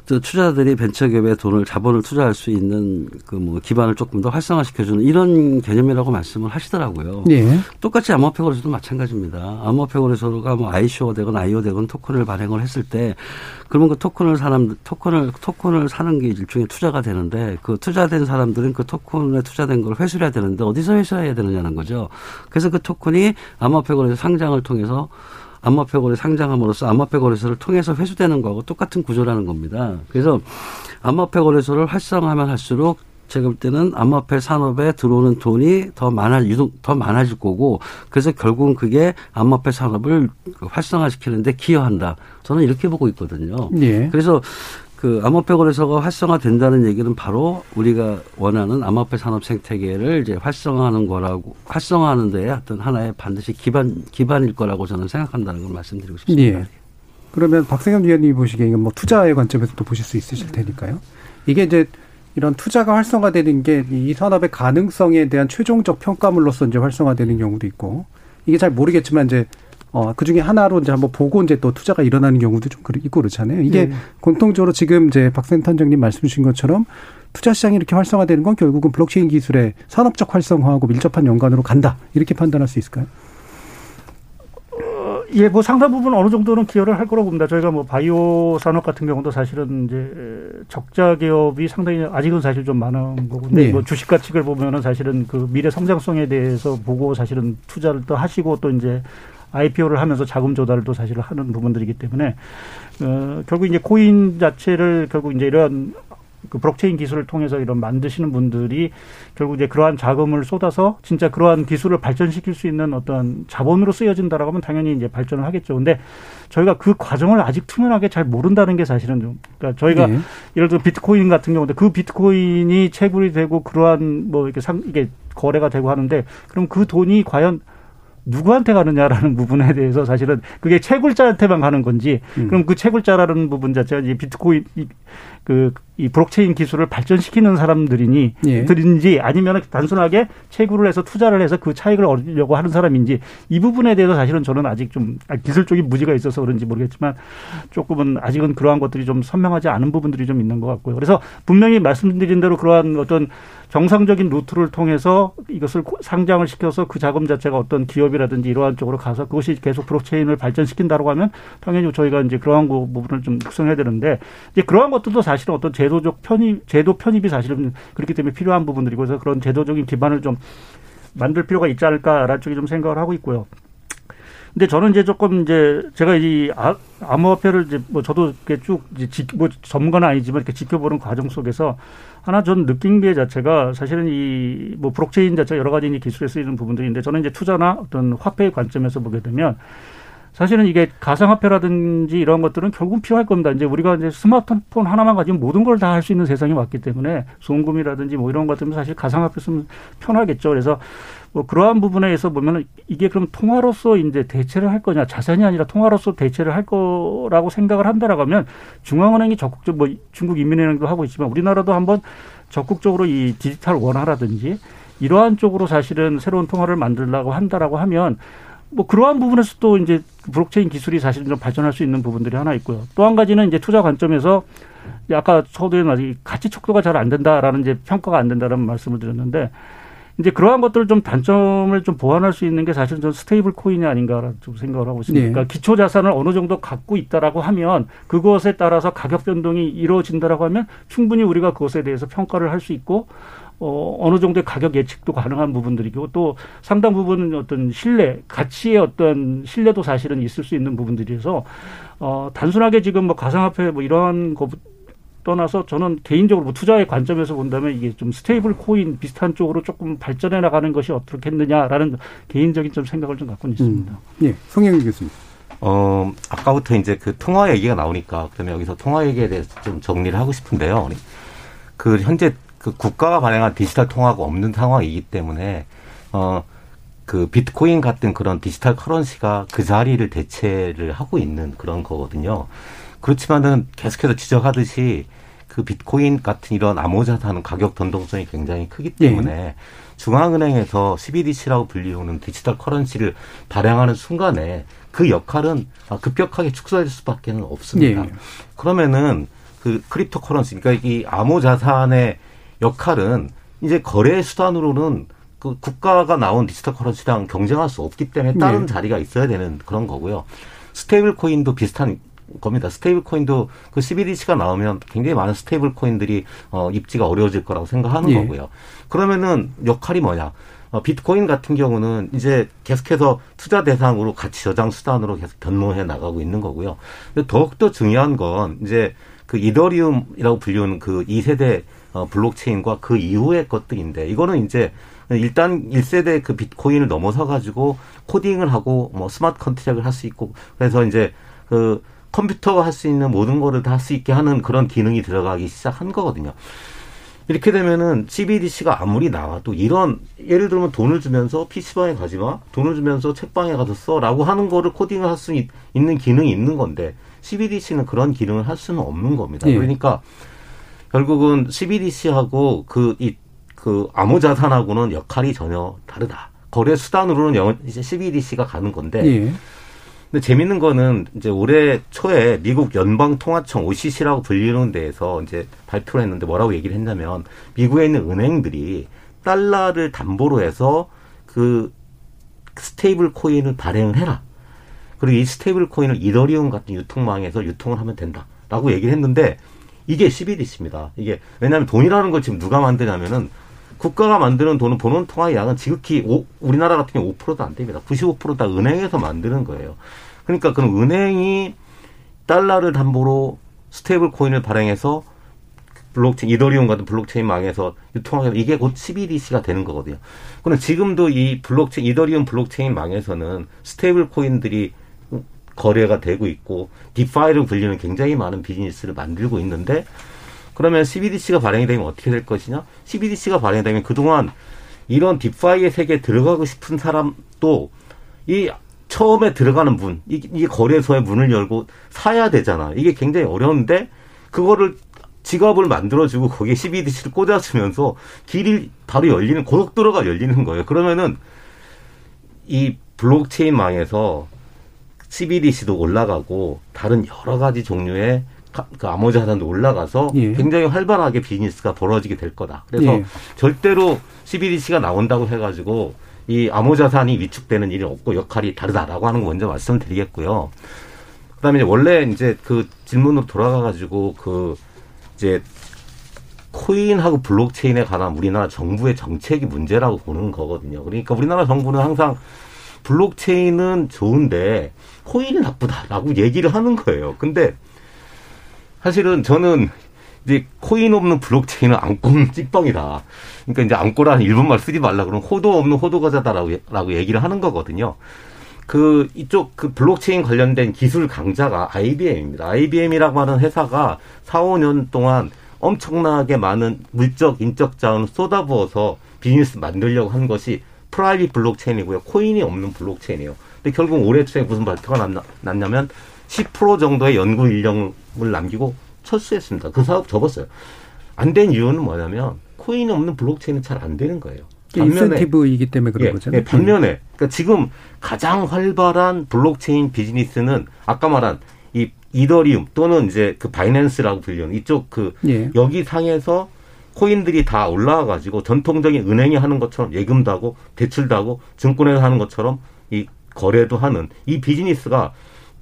투자자들이 벤처기업에 돈을 자본을 투자할 수 있는 그 뭐 기반을 조금 더 활성화시켜주는 이런 개념이라고 말씀을 하시더라고요. 예. 똑같이 암호화폐 거래소도 마찬가지입니다. 암호화폐 거래소가 뭐 아이쇼 되건 아이오 되건 토큰을 발행을 했을 때 그러면 그 토큰을 사람 토큰을 토큰을 사는 게 일종의 투자가 되는데 그 투자된 사람들은 그 토큰에 투자된 걸 회수해야 되는데 어디서 회수해야 되느냐는 거죠. 그래서 그 토큰이 암호화폐 거래소 상장을 통해서 암호화폐 거래 상장함으로써 암호화폐 거래소를 통해서 회수되는 거하고 똑같은 구조라는 겁니다. 그래서 암호화폐 거래소를 활성화하면 할수록 제가 볼 때는 암호화폐 산업에 들어오는 돈이 더 많아 유동 더 많아질 거고 그래서 결국은 그게 암호화폐 산업을 활성화시키는데 기여한다. 저는 이렇게 보고 있거든요. 예. 그래서 그 암호화폐 거래소가 활성화된다는 얘기는 바로 우리가 원하는 암호화폐 산업 생태계를 이제 활성화하는 거라고 활성화하는 데에 어떤 하나의 반드시 기반 기반일 거라고 저는 생각한다는 걸 말씀드리고 싶습니다. 예. 그러면 박세경 위원님이 보시기에 이건 뭐 투자의 관점에서 또 보실 수 있으실 테니까요. 이게 이제 이런 투자가 활성화되는 게 이 산업의 가능성에 대한 최종적 평가물로서 이제 활성화되는 경우도 있고 이게 잘 모르겠지만 이제 어, 그 중에 하나로 이제 한번 보고 이제 또 투자가 일어나는 경우도 좀 있고 그렇잖아요. 이게 네. 공통적으로 지금 이제 박센터장님 말씀 주신 것처럼 투자 시장이 이렇게 활성화되는 건 결국은 블록체인 기술의 산업적 활성화하고 밀접한 연관으로 간다. 이렇게 판단할 수 있을까요? 어, 예, 뭐 상당 부분 어느 정도는 기여를 할 거라고 봅니다. 저희가 뭐 바이오 산업 같은 경우도 사실은 이제 적자 기업이 상당히 아직은 사실 좀 많은 거고, 네. 뭐 주식 가치를 보면은 사실은 그 미래 성장성에 대해서 보고 사실은 투자를 또 하시고 또 이제 IPO를 하면서 자금 조달도 사실 하는 부분들이기 때문에 어, 결국 이제 코인 자체를 결국 이제 이런 그 블록체인 기술을 통해서 이런 만드시는 분들이 결국 이제 그러한 자금을 쏟아서 진짜 그러한 기술을 발전시킬 수 있는 어떤 자본으로 쓰여진다라고 하면 당연히 이제 발전을 하겠죠. 근데 저희가 그 과정을 아직 투명하게 잘 모른다는 게 사실은 좀 그러니까 저희가 네. 예를 들어 비트코인 같은 경우도 그 비트코인이 채굴이 되고 그러한 뭐 이렇게 상 이게 거래가 되고 하는데 그럼 그 돈이 과연 누구한테 가느냐라는 부분에 대해서 사실은 그게 채굴자한테만 가는 건지 음. 그럼 그 채굴자라는 부분 자체가 이제 비트코인 그 이 블록체인 기술을 발전시키는 사람들이니 예. 들인지 아니면 단순하게 채굴을 해서 투자를 해서 그 차익을 얻으려고 하는 사람인지 이 부분에 대해서 사실은 저는 아직 좀 기술적인 무지가 있어서 그런지 모르겠지만 조금은 아직은 그러한 것들이 좀 선명하지 않은 부분들이 좀 있는 것 같고요. 그래서 분명히 말씀드린 대로 그러한 어떤 정상적인 루트를 통해서 이것을 상장을 시켜서 그 자금 자체가 어떤 기업이라든지 이러한 쪽으로 가서 그것이 계속 블록체인을 발전시킨다고 하면 당연히 저희가 이제 그러한 부분을 좀 육성해야 되는데 이제 그러한 것들도 사실 은 어떤 제도적 편입, 제도 편입이 사실은 그렇기 때문에 필요한 부분들이고 그래서 그런 제도적인 기반을 좀 만들 필요가 있지 않을까라는 쪽에 좀 생각을 하고 있고요. 근데 저는 이제 조금 이제 제가 이 아, 암호화폐를 이제 뭐 저도 이렇게 쭉 이제 지, 뭐 전문가는 아니지만 이렇게 지켜보는 과정 속에서 하나 전 느낀 게 자체가 사실은 이뭐 블록체인 자체 여러 가지 기술에 쓰이는 부분들인데 저는 이제 투자나 어떤 화폐의 관점에서 보게 되면 사실은 이게 가상화폐라든지 이런 것들은 결국 필요할 겁니다. 이제 우리가 이제 스마트폰 하나만 가지면 모든 걸 다 할 수 있는 세상이 왔기 때문에 송금이라든지 뭐 이런 것들은 사실 가상화폐 쓰면 편하겠죠. 그래서 뭐 그러한 부분에서 보면은 이게 그럼 통화로서 이제 대체를 할 거냐 자산이 아니라 통화로서 대체를 할 거라고 생각을 한다라고 하면 중앙은행이 적극적 뭐 중국 인민은행도 하고 있지만 우리나라도 한번 적극적으로 이 디지털 원화라든지 이러한 쪽으로 사실은 새로운 통화를 만들라고 한다라고 하면 뭐 그러한 부분에서 또 이제 블록체인 기술이 사실 좀 발전할 수 있는 부분들이 하나 있고요. 또 한 가지는 이제 투자 관점에서 아까 서두에 말이 가치 척도가 잘 안 된다라는 이제 평가가 안 된다라는 말씀을 드렸는데 이제 그러한 것들을 좀 단점을 좀 보완할 수 있는 게 사실 좀 stable coin이 아닌가라는 좀 생각을 하고 있습니다. 네. 그러니까 기초 자산을 어느 정도 갖고 있다라고 하면 그것에 따라서 가격 변동이 이루어진다라고 하면 충분히 우리가 그것에 대해서 평가를 할 수 있고 어, 어느 정도의 가격 예측도 가능한 부분들이고 또 상당 부분은 어떤 신뢰, 가치의 어떤 신뢰도 사실은 있을 수 있는 부분들이어서 어, 단순하게 지금 뭐 가상화폐 뭐 이런 거 떠나서 저는 개인적으로 뭐 투자의 관점에서 본다면 이게 좀 stable coin 비슷한 쪽으로 조금 발전해 나가는 것이 어떻겠느냐라는 개인적인 좀 생각을 좀 갖고 있습니다. 음. 예, 성영 교수님. 어, 아까부터 이제 그 통화 얘기가 나오니까 그러면 여기서 통화 얘기에 대해서 좀 정리를 하고 싶은데요. 그 현재 그 국가가 발행한 디지털 통화가 없는 상황이기 때문에 어, 그 비트코인 같은 그런 digital currency가 그 자리를 대체를 하고 있는 그런 거거든요. 그렇지만은 계속해서 지적하듯이 그 비트코인 같은 이런 암호자산은 가격 변동성이 굉장히 크기 때문에 네. 중앙은행에서 CBDC라고 불리우는 digital currency를 발행하는 순간에 그 역할은 급격하게 축소될 수밖에 는 없습니다. 네. 그러면은 그 cryptocurrency, 그러니까 이 암호자산의 역할은 이제 거래 수단으로는 그 국가가 나온 digital currency랑 경쟁할 수 없기 때문에 다른 네. 자리가 있어야 되는 그런 거고요. stable coin도 비슷한 겁니다. stable coin도 그 CBDC가 나오면 굉장히 많은 stable coin들이 어 입지가 어려워질 거라고 생각하는 예. 거고요. 그러면은 역할이 뭐냐? 어, 비트코인 같은 경우는 이제 계속해서 투자 대상으로 가치 저장 수단으로 계속 변모해 나가고 있는 거고요. 더욱더 중요한 건 이제 그 이더리움이라고 불리는 그 2세대 어, 블록체인과 그 이후의 것들인데 이거는 이제 일단 1세대 그 비트코인을 넘어서 가지고 코딩을 하고 뭐 스마트 컨트랙을 할 수 있고 그래서 이제 그 컴퓨터가 할 수 있는 모든 거를 다 할 수 있게 하는 그런 기능이 들어가기 시작한 거거든요. 이렇게 되면은 CBDC가 아무리 나와도 이런 예를 들면 돈을 주면서 PC방에 가지 마, 돈을 주면서 책방에 가서 써라고 하는 거를 코딩을 할 수 있는 기능이 있는 건데 CBDC는 그런 기능을 할 수는 없는 겁니다. 예. 그러니까 결국은 CBDC하고 그 이 그 암호자산하고는 역할이 전혀 다르다. 거래 수단으로는 이제 CBDC가 가는 건데 예. 근데 재밌는 거는 이제 올해 초에 미국 연방통화청 OCC라고 불리는 데에서 이제 발표를 했는데 뭐라고 얘기를 했냐면 미국에 있는 은행들이 달러를 담보로 해서 그 stable coin을 발행을 해라. 그리고 이 stable coin을 이더리움 같은 유통망에서 유통을 하면 된다 라고 얘기를 했는데 이게 CBDC입니다. 이게 왜냐하면 돈이라는 걸 지금 누가 만드냐면은 국가가 만드는 돈은 본원 통화의 양은 지극히 오, 우리나라 같은 경우 5%도 안 됩니다. 95%다 은행에서 만드는 거예요. 그러니까 그럼 은행이 달러를 담보로 stable coin을 발행해서 블록체인 이더리움 같은 블록체인 망에서 유통하게 이게 곧 CBDC가 되는 거거든요. 그럼 지금도 이 블록체인 이더리움 블록체인 망에서는 stable coin들이 거래가 되고 있고 DeFi로 불리는 굉장히 많은 비즈니스를 만들고 있는데 그러면 CBDC가 발행이 되면 어떻게 될 것이냐? CBDC가 발행이 되면 그동안 이런 DeFi의 세계에 들어가고 싶은 사람도 이 처음에 들어가는 문, 이, 게 거래소의 문을 열고 사야 되잖아. 이게 굉장히 어려운데 그거를 지갑을 만들어주고 거기에 CBDC를 꽂아주면서 길이 바로 열리는 고속도로가 열리는 거예요. 그러면은 이 블록체인 망에서 CBDC도 올라가고 다른 여러 가지 종류의 그 암호자 산도 올라가서 예. 굉장히 활발하게 비즈니스가 벌어지게 될 거다. 그래서 예. 절대로 CBDC가 나온다고 해가지고 이 암호자산이 위축되는 일이 없고 역할이 다르다라고 하는 거 먼저 말씀드리겠고요. 그다음에 이제 원래 이제 그 질문으로 돌아가가지고 그 이제 코인하고 블록체인에 관한 우리나라 정부의 정책이 문제라고 보는 거거든요. 그러니까 우리나라 정부는 항상 블록체인은 좋은데 코인이 나쁘다라고 얘기를 하는 거예요. 근데 사실은 저는 이제 코인 없는 블록체인은 앙꼬 없는 찐빵이다. 그러니까 이제 앙꼬라는 일본말 쓰지 말라 그러면 호도 없는 호도 과자다라고 라고 얘기를 하는 거거든요. 그 이쪽 그 블록체인 관련된 기술 강자가 IBM입니다. IBM이라고 하는 회사가 4, 5년 동안 엄청나게 많은 물적, 인적 자원을 쏟아부어서 비즈니스 만들려고 한 것이 private 블록체인이고요. 코인이 없는 블록체인이에요. 근데 결국 올해 초에 무슨 발표가 났나, 났냐 면 10% 정도의 연구 인력을 남기고 철수했습니다. 그 사업 접었어요. 안 된 이유는 뭐냐면 코인이 없는 블록체인은 잘 안 되는 거예요. 인센티브이기 때문에 그런 예, 거잖아요. 예, 반면에 그러니까 지금 가장 활발한 블록체인 비즈니스는 아까 말한 이 이더리움 또는 이제 그 바이낸스라고 불리는 이쪽 그 예. 여기 상에서 코인들이 다 올라와 가지고 전통적인 은행이 하는 것처럼 예금도 하고 대출도 하고 증권에서 하는 것처럼 이 거래도 하는 이 비즈니스가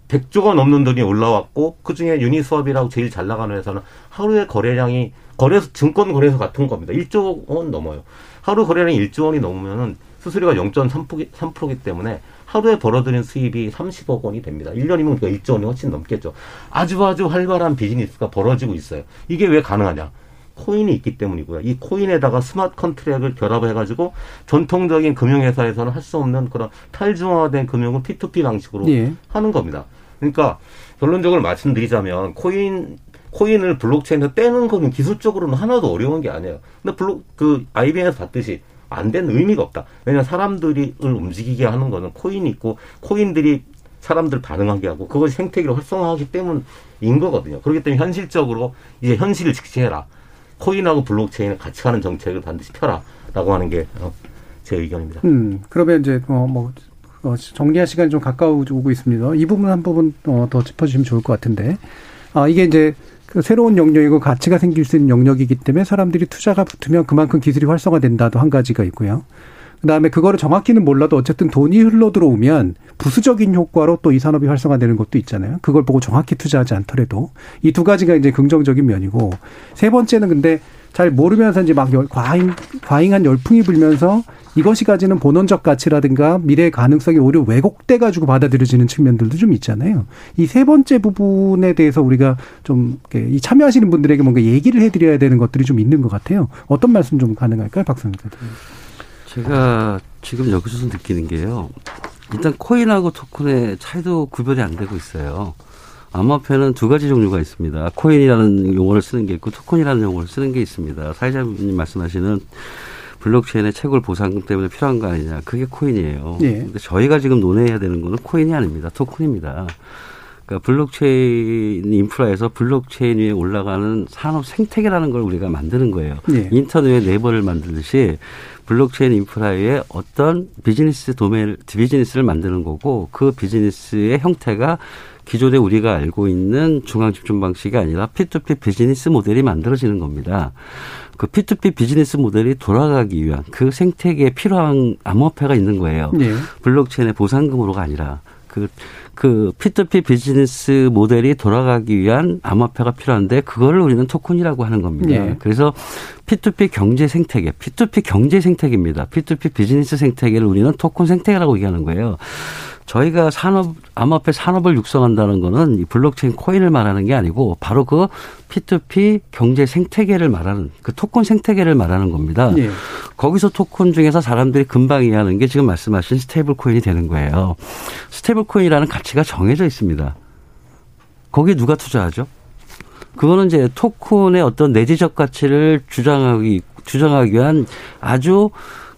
100조가 넘는 돈이 올라왔고 그중에 유니스왑이라고 제일 잘 나가는 회사는 하루에 거래량이 거래소 증권 거래소 같은 겁니다. 1조 원 넘어요. 하루 거래량이 1조 원이 넘으면은 수수료가 0.3%기 3%기 때문에 하루에 벌어들인 수입이 30억 원이 됩니다. 1년이면 그 1조 원이 훨씬 넘겠죠. 아주 아주 활발한 비즈니스가 벌어지고 있어요. 이게 왜 가능하냐? 코인이 있기 때문이고요. 이 코인에다가 smart contract을 결합해가지고 전통적인 금융회사에서는 할 수 없는 그런 탈중앙화된 금융을 P2P 방식으로 예. 하는 겁니다. 그러니까 결론적으로 말씀드리자면 코인 코인을 블록체인에서 떼는 거는 기술적으로는 하나도 어려운 게 아니에요. 근데 블록 그 IBM에서 봤듯이 안 되는 의미가 없다. 왜냐하면 사람들이 움직이게 하는 거는 코인이 있고 코인들이 사람들 반응하게 하고 그것이 생태계를 활성화하기 때문인 거거든요. 그렇기 때문에 현실적으로 이제 현실을 직시해라. 코인하고 블록체인을 같이 가는 정책을 반드시 펴라라고 하는 게제 어, 의견입니다. 음, 그러면 이제 어, 뭐 어, 정리할 시간이 좀 가까워지고 있습니다. 이 부분 한 부분 어, 더 짚어주시면 좋을 것 같은데, 아 이게 이제 그 새로운 영역이고 가치가 생길 수 있는 영역이기 때문에 사람들이 투자가 붙으면 그만큼 기술이 활성화된다도 한 가지가 있고요. 그다음에 그거를 정확히는 몰라도 어쨌든 돈이 흘러 들어오면 부수적인 효과로 또 이 산업이 활성화되는 것도 있잖아요. 그걸 보고 정확히 투자하지 않더라도 이 두 가지가 이제 긍정적인 면이고 세 번째는 근데 잘 모르면서 이제 막 과잉 과잉한 열풍이 불면서 이것이 가지는 본원적 가치라든가 미래의 가능성이 오히려 왜곡돼 가지고 받아들여지는 측면들도 좀 있잖아요. 이 세 번째 부분에 대해서 우리가 좀 이 참여하시는 분들에게 뭔가 얘기를 해드려야 되는 것들이 좀 있는 것 같아요. 어떤 말씀 좀 가능할까요, 대표님? 제가 지금 여기서 느끼는 게요. 일단 코인하고 토큰의 차이도 구별이 안 되고 있어요. 암호화폐는 두 가지 종류가 있습니다. 코인이라는 용어를 쓰는 게 있고 토큰이라는 용어를 쓰는 게 있습니다. 사회자님 말씀하시는 블록체인의 채굴 보상 때문에 필요한 거 아니냐. 그게 코인이에요. 예. 근데 저희가 지금 논의해야 되는 거는 코인이 아닙니다. 토큰입니다. 그러니까 블록체인 인프라에서 블록체인 위에 올라가는 산업 생태계라는 걸 우리가 만드는 거예요. 예. 인터넷 네이버를 만들듯이 블록체인 인프라에 어떤 비즈니스 도메인, 비즈니스를 만드는 거고 그 비즈니스의 형태가 기존에 우리가 알고 있는 중앙 집중 방식이 아니라 P2P 비즈니스 모델이 만들어지는 겁니다. 그 P2P 비즈니스 모델이 돌아가기 위한 그 생태계에 필요한 암호화폐가 있는 거예요. 네. 블록체인의 보상금으로가 아니라 그, 그 P2P 비즈니스 모델이 돌아가기 위한 암호화폐가 필요한데 그거를 우리는 토큰이라고 하는 겁니다. 네. 그래서 P2P 경제 생태계, P2P 경제 생태계입니다. P2P 비즈니스 생태계를 우리는 토큰 생태계라고 얘기하는 거예요. 저희가 산업 암호화폐 산업을 육성한다는 거는 이 블록체인 코인을 말하는 게 아니고 바로 그 P2P 경제 생태계를 말하는 그 토큰 생태계를 말하는 겁니다. 네. 거기서 토큰 중에서 사람들이 금방 이해하는 게 지금 말씀하신 stable coin이 되는 거예요. stable coin이라는 가치가 정해져 있습니다. 거기에 누가 투자하죠? 그거는 이제 토큰의 어떤 내재적 가치를 주장하기 주장하기 위한 아주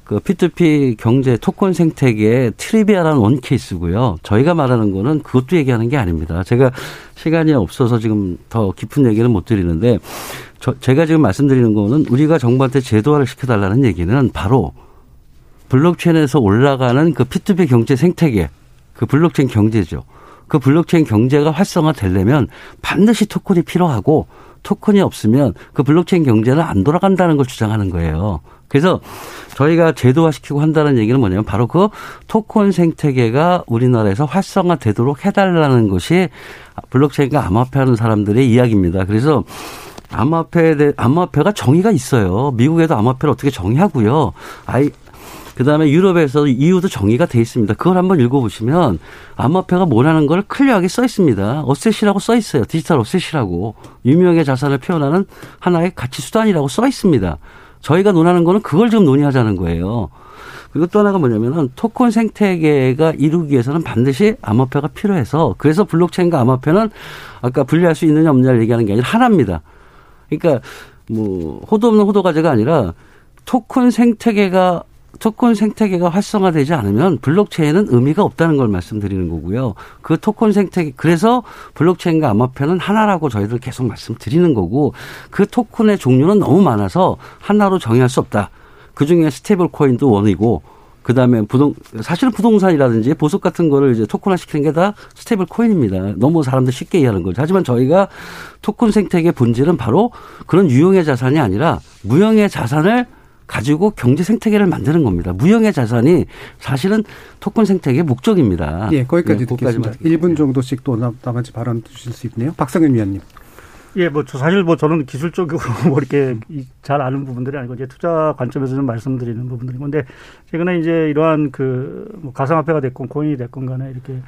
그 P2P 경제 토큰 생태계의 trivial한 one case고요. 저희가 말하는 거는 그것도 얘기하는 게 아닙니다. 제가 시간이 없어서 지금 더 깊은 얘기는 못 드리는데 저, 제가 지금 말씀드리는 거는 우리가 정부한테 제도화를 시켜달라는 얘기는 바로 블록체인에서 올라가는 그 P2P 경제 생태계, 그 블록체인 경제죠. 그 블록체인 경제가 활성화되려면 반드시 토큰이 필요하고 토큰이 없으면 그 블록체인 경제는 안 돌아간다는 걸 주장하는 거예요. 그래서 저희가 제도화시키고 한다는 얘기는 뭐냐면 바로 그 토큰 생태계가 우리나라에서 활성화되도록 해달라는 것이 블록체인과 암호화폐 하는 사람들의 이야기입니다. 그래서 암호화폐에 대해, 암호화폐가 정의가 있어요. 미국에도 암호화폐를 어떻게 정의하고요. 아이, 그 다음에 유럽에서 EU도 정의가 돼 있습니다. 그걸 한번 읽어보시면 암호화폐가 뭐라는 걸 클리어하게 써 있습니다. 어셋이라고 써 있어요. 디지털 어셋이라고. 유명의 자산을 표현하는 하나의 가치 수단이라고 써 있습니다. 저희가 논하는 거는 그걸 지금 논의하자는 거예요. 그리고 또 하나가 뭐냐면은 토큰 생태계가 이루기 위해서는 반드시 암호화폐가 필요해서 그래서 블록체인과 암호화폐는 아까 분리할 수 있느냐 없느냐를 얘기하는 게 아니라 하나입니다. 그러니까 뭐 호도 없는 호도 과자가 아니라 토큰 생태계가 토큰 생태계가 활성화되지 않으면 블록체인은 의미가 없다는 걸 말씀드리는 거고요. 그 토큰 생태계 그래서 블록체인과 암호화폐는 하나라고 저희들 계속 말씀드리는 거고 그 토큰의 종류는 너무 많아서 하나로 정의할 수 없다. 그 중에 stable coin도 one이고 그다음에 부동 사실은 부동산이라든지 보석 같은 거를 이제 토큰화 시키는 게 다 stable coin입니다. 너무 사람들 쉽게 이해하는 거죠. 하지만 저희가 토큰 생태계 본질은 바로 그런 유형의 자산이 아니라 무형의 자산을 가지고 경제 생태계를 만드는 겁니다. 무형의 자산이 사실은 토큰 생태계의 목적입니다. 예, 거기까지 네, 듣겠습니다. 1분 정도씩 또 나머지 발언 주실 수 있네요. 박성현 위원님. 예, 뭐, 저 사실 뭐 저는 기술적으로 뭐 이렇게 잘 아는 부분들이 아니고 이제 투자 관점에서 좀 말씀드리는 부분들인 건데 최근에 이제 이러한 그뭐 가상화폐가 됐건 코인이 됐건 간에 이렇게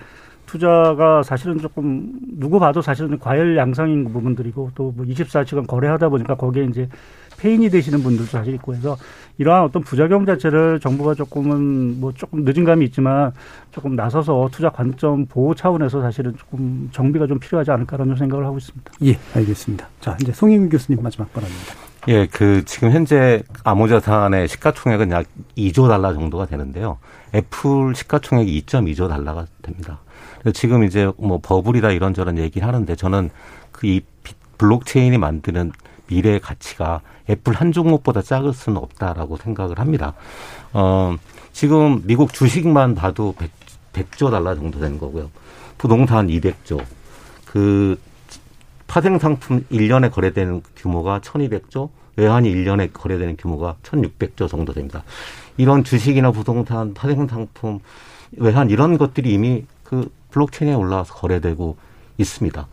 투자가 사실은 조금 누구 봐도 사실은 과열 양상인 부분들이고 또 뭐 24시간 거래하다 보니까 거기에 이제 페인이 되시는 분들도 사실 있고 해서 이러한 어떤 부작용 자체를 정부가 조금은 뭐 조금 늦은 감이 있지만 조금 나서서 투자 관점 보호 차원에서 사실은 조금 정비가 좀 필요하지 않을까라는 생각을 하고 있습니다. 예, 알겠습니다. 자, 이제 송임 교수님 마지막 발언입니다. 예, 그 지금 현재 암호자산의 시가총액은 약 2조 달러 정도가 되는데요. 애플 시가총액이 2.2조 달러가 됩니다. 지금 이제 뭐 버블이다 이런저런 얘기를 하는데 저는 그 이 블록체인이 만드는 미래의 가치가 애플 한 종목보다 작을 수는 없다라고 생각을 합니다. 어, 지금 미국 주식만 봐도 100, 100 조 달러 정도 되는 거고요. 부동산 200조. 그 파생 상품 1년에 거래되는 규모가 1200조, 외환이 1년에 거래되는 규모가 1600조 정도 됩니다. 이런 주식이나 부동산, 파생 상품, 외환 이런 것들이 이미 그 블록체인에 올라와서 거래되고 있습니다.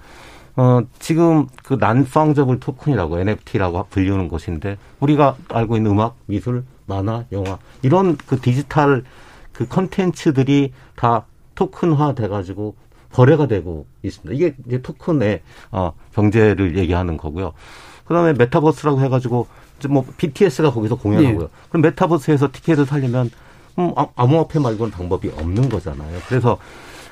어, 지금 그 난팡저블 토큰이라고 NFT라고 불리는 것인데 우리가 알고 있는 음악, 미술, 만화, 영화 이런 그 디지털 그 컨텐츠들이 다 토큰화 돼가지고 거래가 되고 있습니다. 이게 이제 토큰의 어, 경제를 얘기하는 거고요. 그다음에 메타버스라고 해가지고 뭐 BTS가 거기서 공연하고요. 네. 그럼 메타버스에서 티켓을 살려면 음, 아, 암호화폐 말고는 방법이 없는 거잖아요. 그래서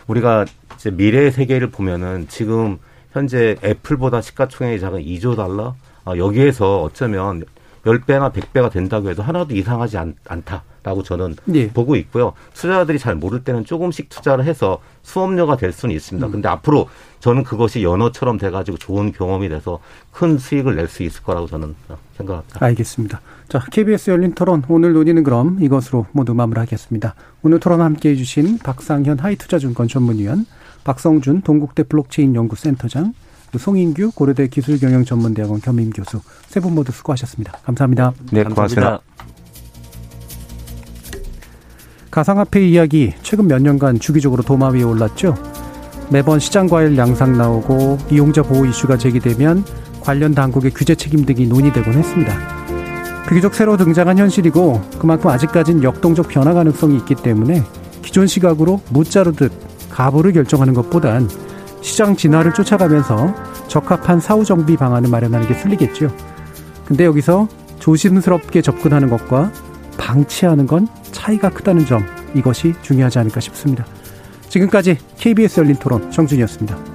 우리가 이제 미래의 세계를 보면은 지금 현재 애플보다 시가총액이 작은 2조 달러 어, 여기에서 어쩌면 10배나 100배가 된다고 해도 하나도 이상하지 않, 다라고 저는 예. 보고 있고요. 투자자들이 잘 모를 때는 조금씩 투자를 해서 수업료가 될 수는 있습니다. 음. 근데 앞으로 저는 그것이 연어처럼 돼가지고 좋은 경험이 돼서 큰 수익을 낼 수 있을 거라고 저는 생각합니다. 알겠습니다. 자, KBS 열린 토론 오늘 논의는 그럼 이것으로 모두 마무리하겠습니다. 오늘 토론 함께해 주신 박상현 하이투자증권 전문위원 박성준 동국대 블록체인 연구센터장, 송인규 고려대 기술경영전문대학원 겸임 교수 세 분 모두 수고하셨습니다. 감사합니다. 네, 고맙습니다. 가상화폐 이야기 최근 몇 년간 주기적으로 도마 위에 올랐죠. 매번 시장 과열 양상 나오고 이용자 보호 이슈가 제기되면 관련 당국의 규제 책임 등이 논의되곤 했습니다. 비교적 새로 등장한 현실이고 그만큼 아직까진 역동적 변화 가능성이 있기 때문에 기존 시각으로 무자르듯 가부를 결정하는 것보단 시장 진화를 쫓아가면서 적합한 사후 정비 방안을 마련하는 게 순리겠죠. 근데 여기서 조심스럽게 접근하는 것과 방치하는 건 차이가 크다는 점 이것이 중요하지 않을까 싶습니다. 지금까지 KBS 열린 토론 정준이었습니다.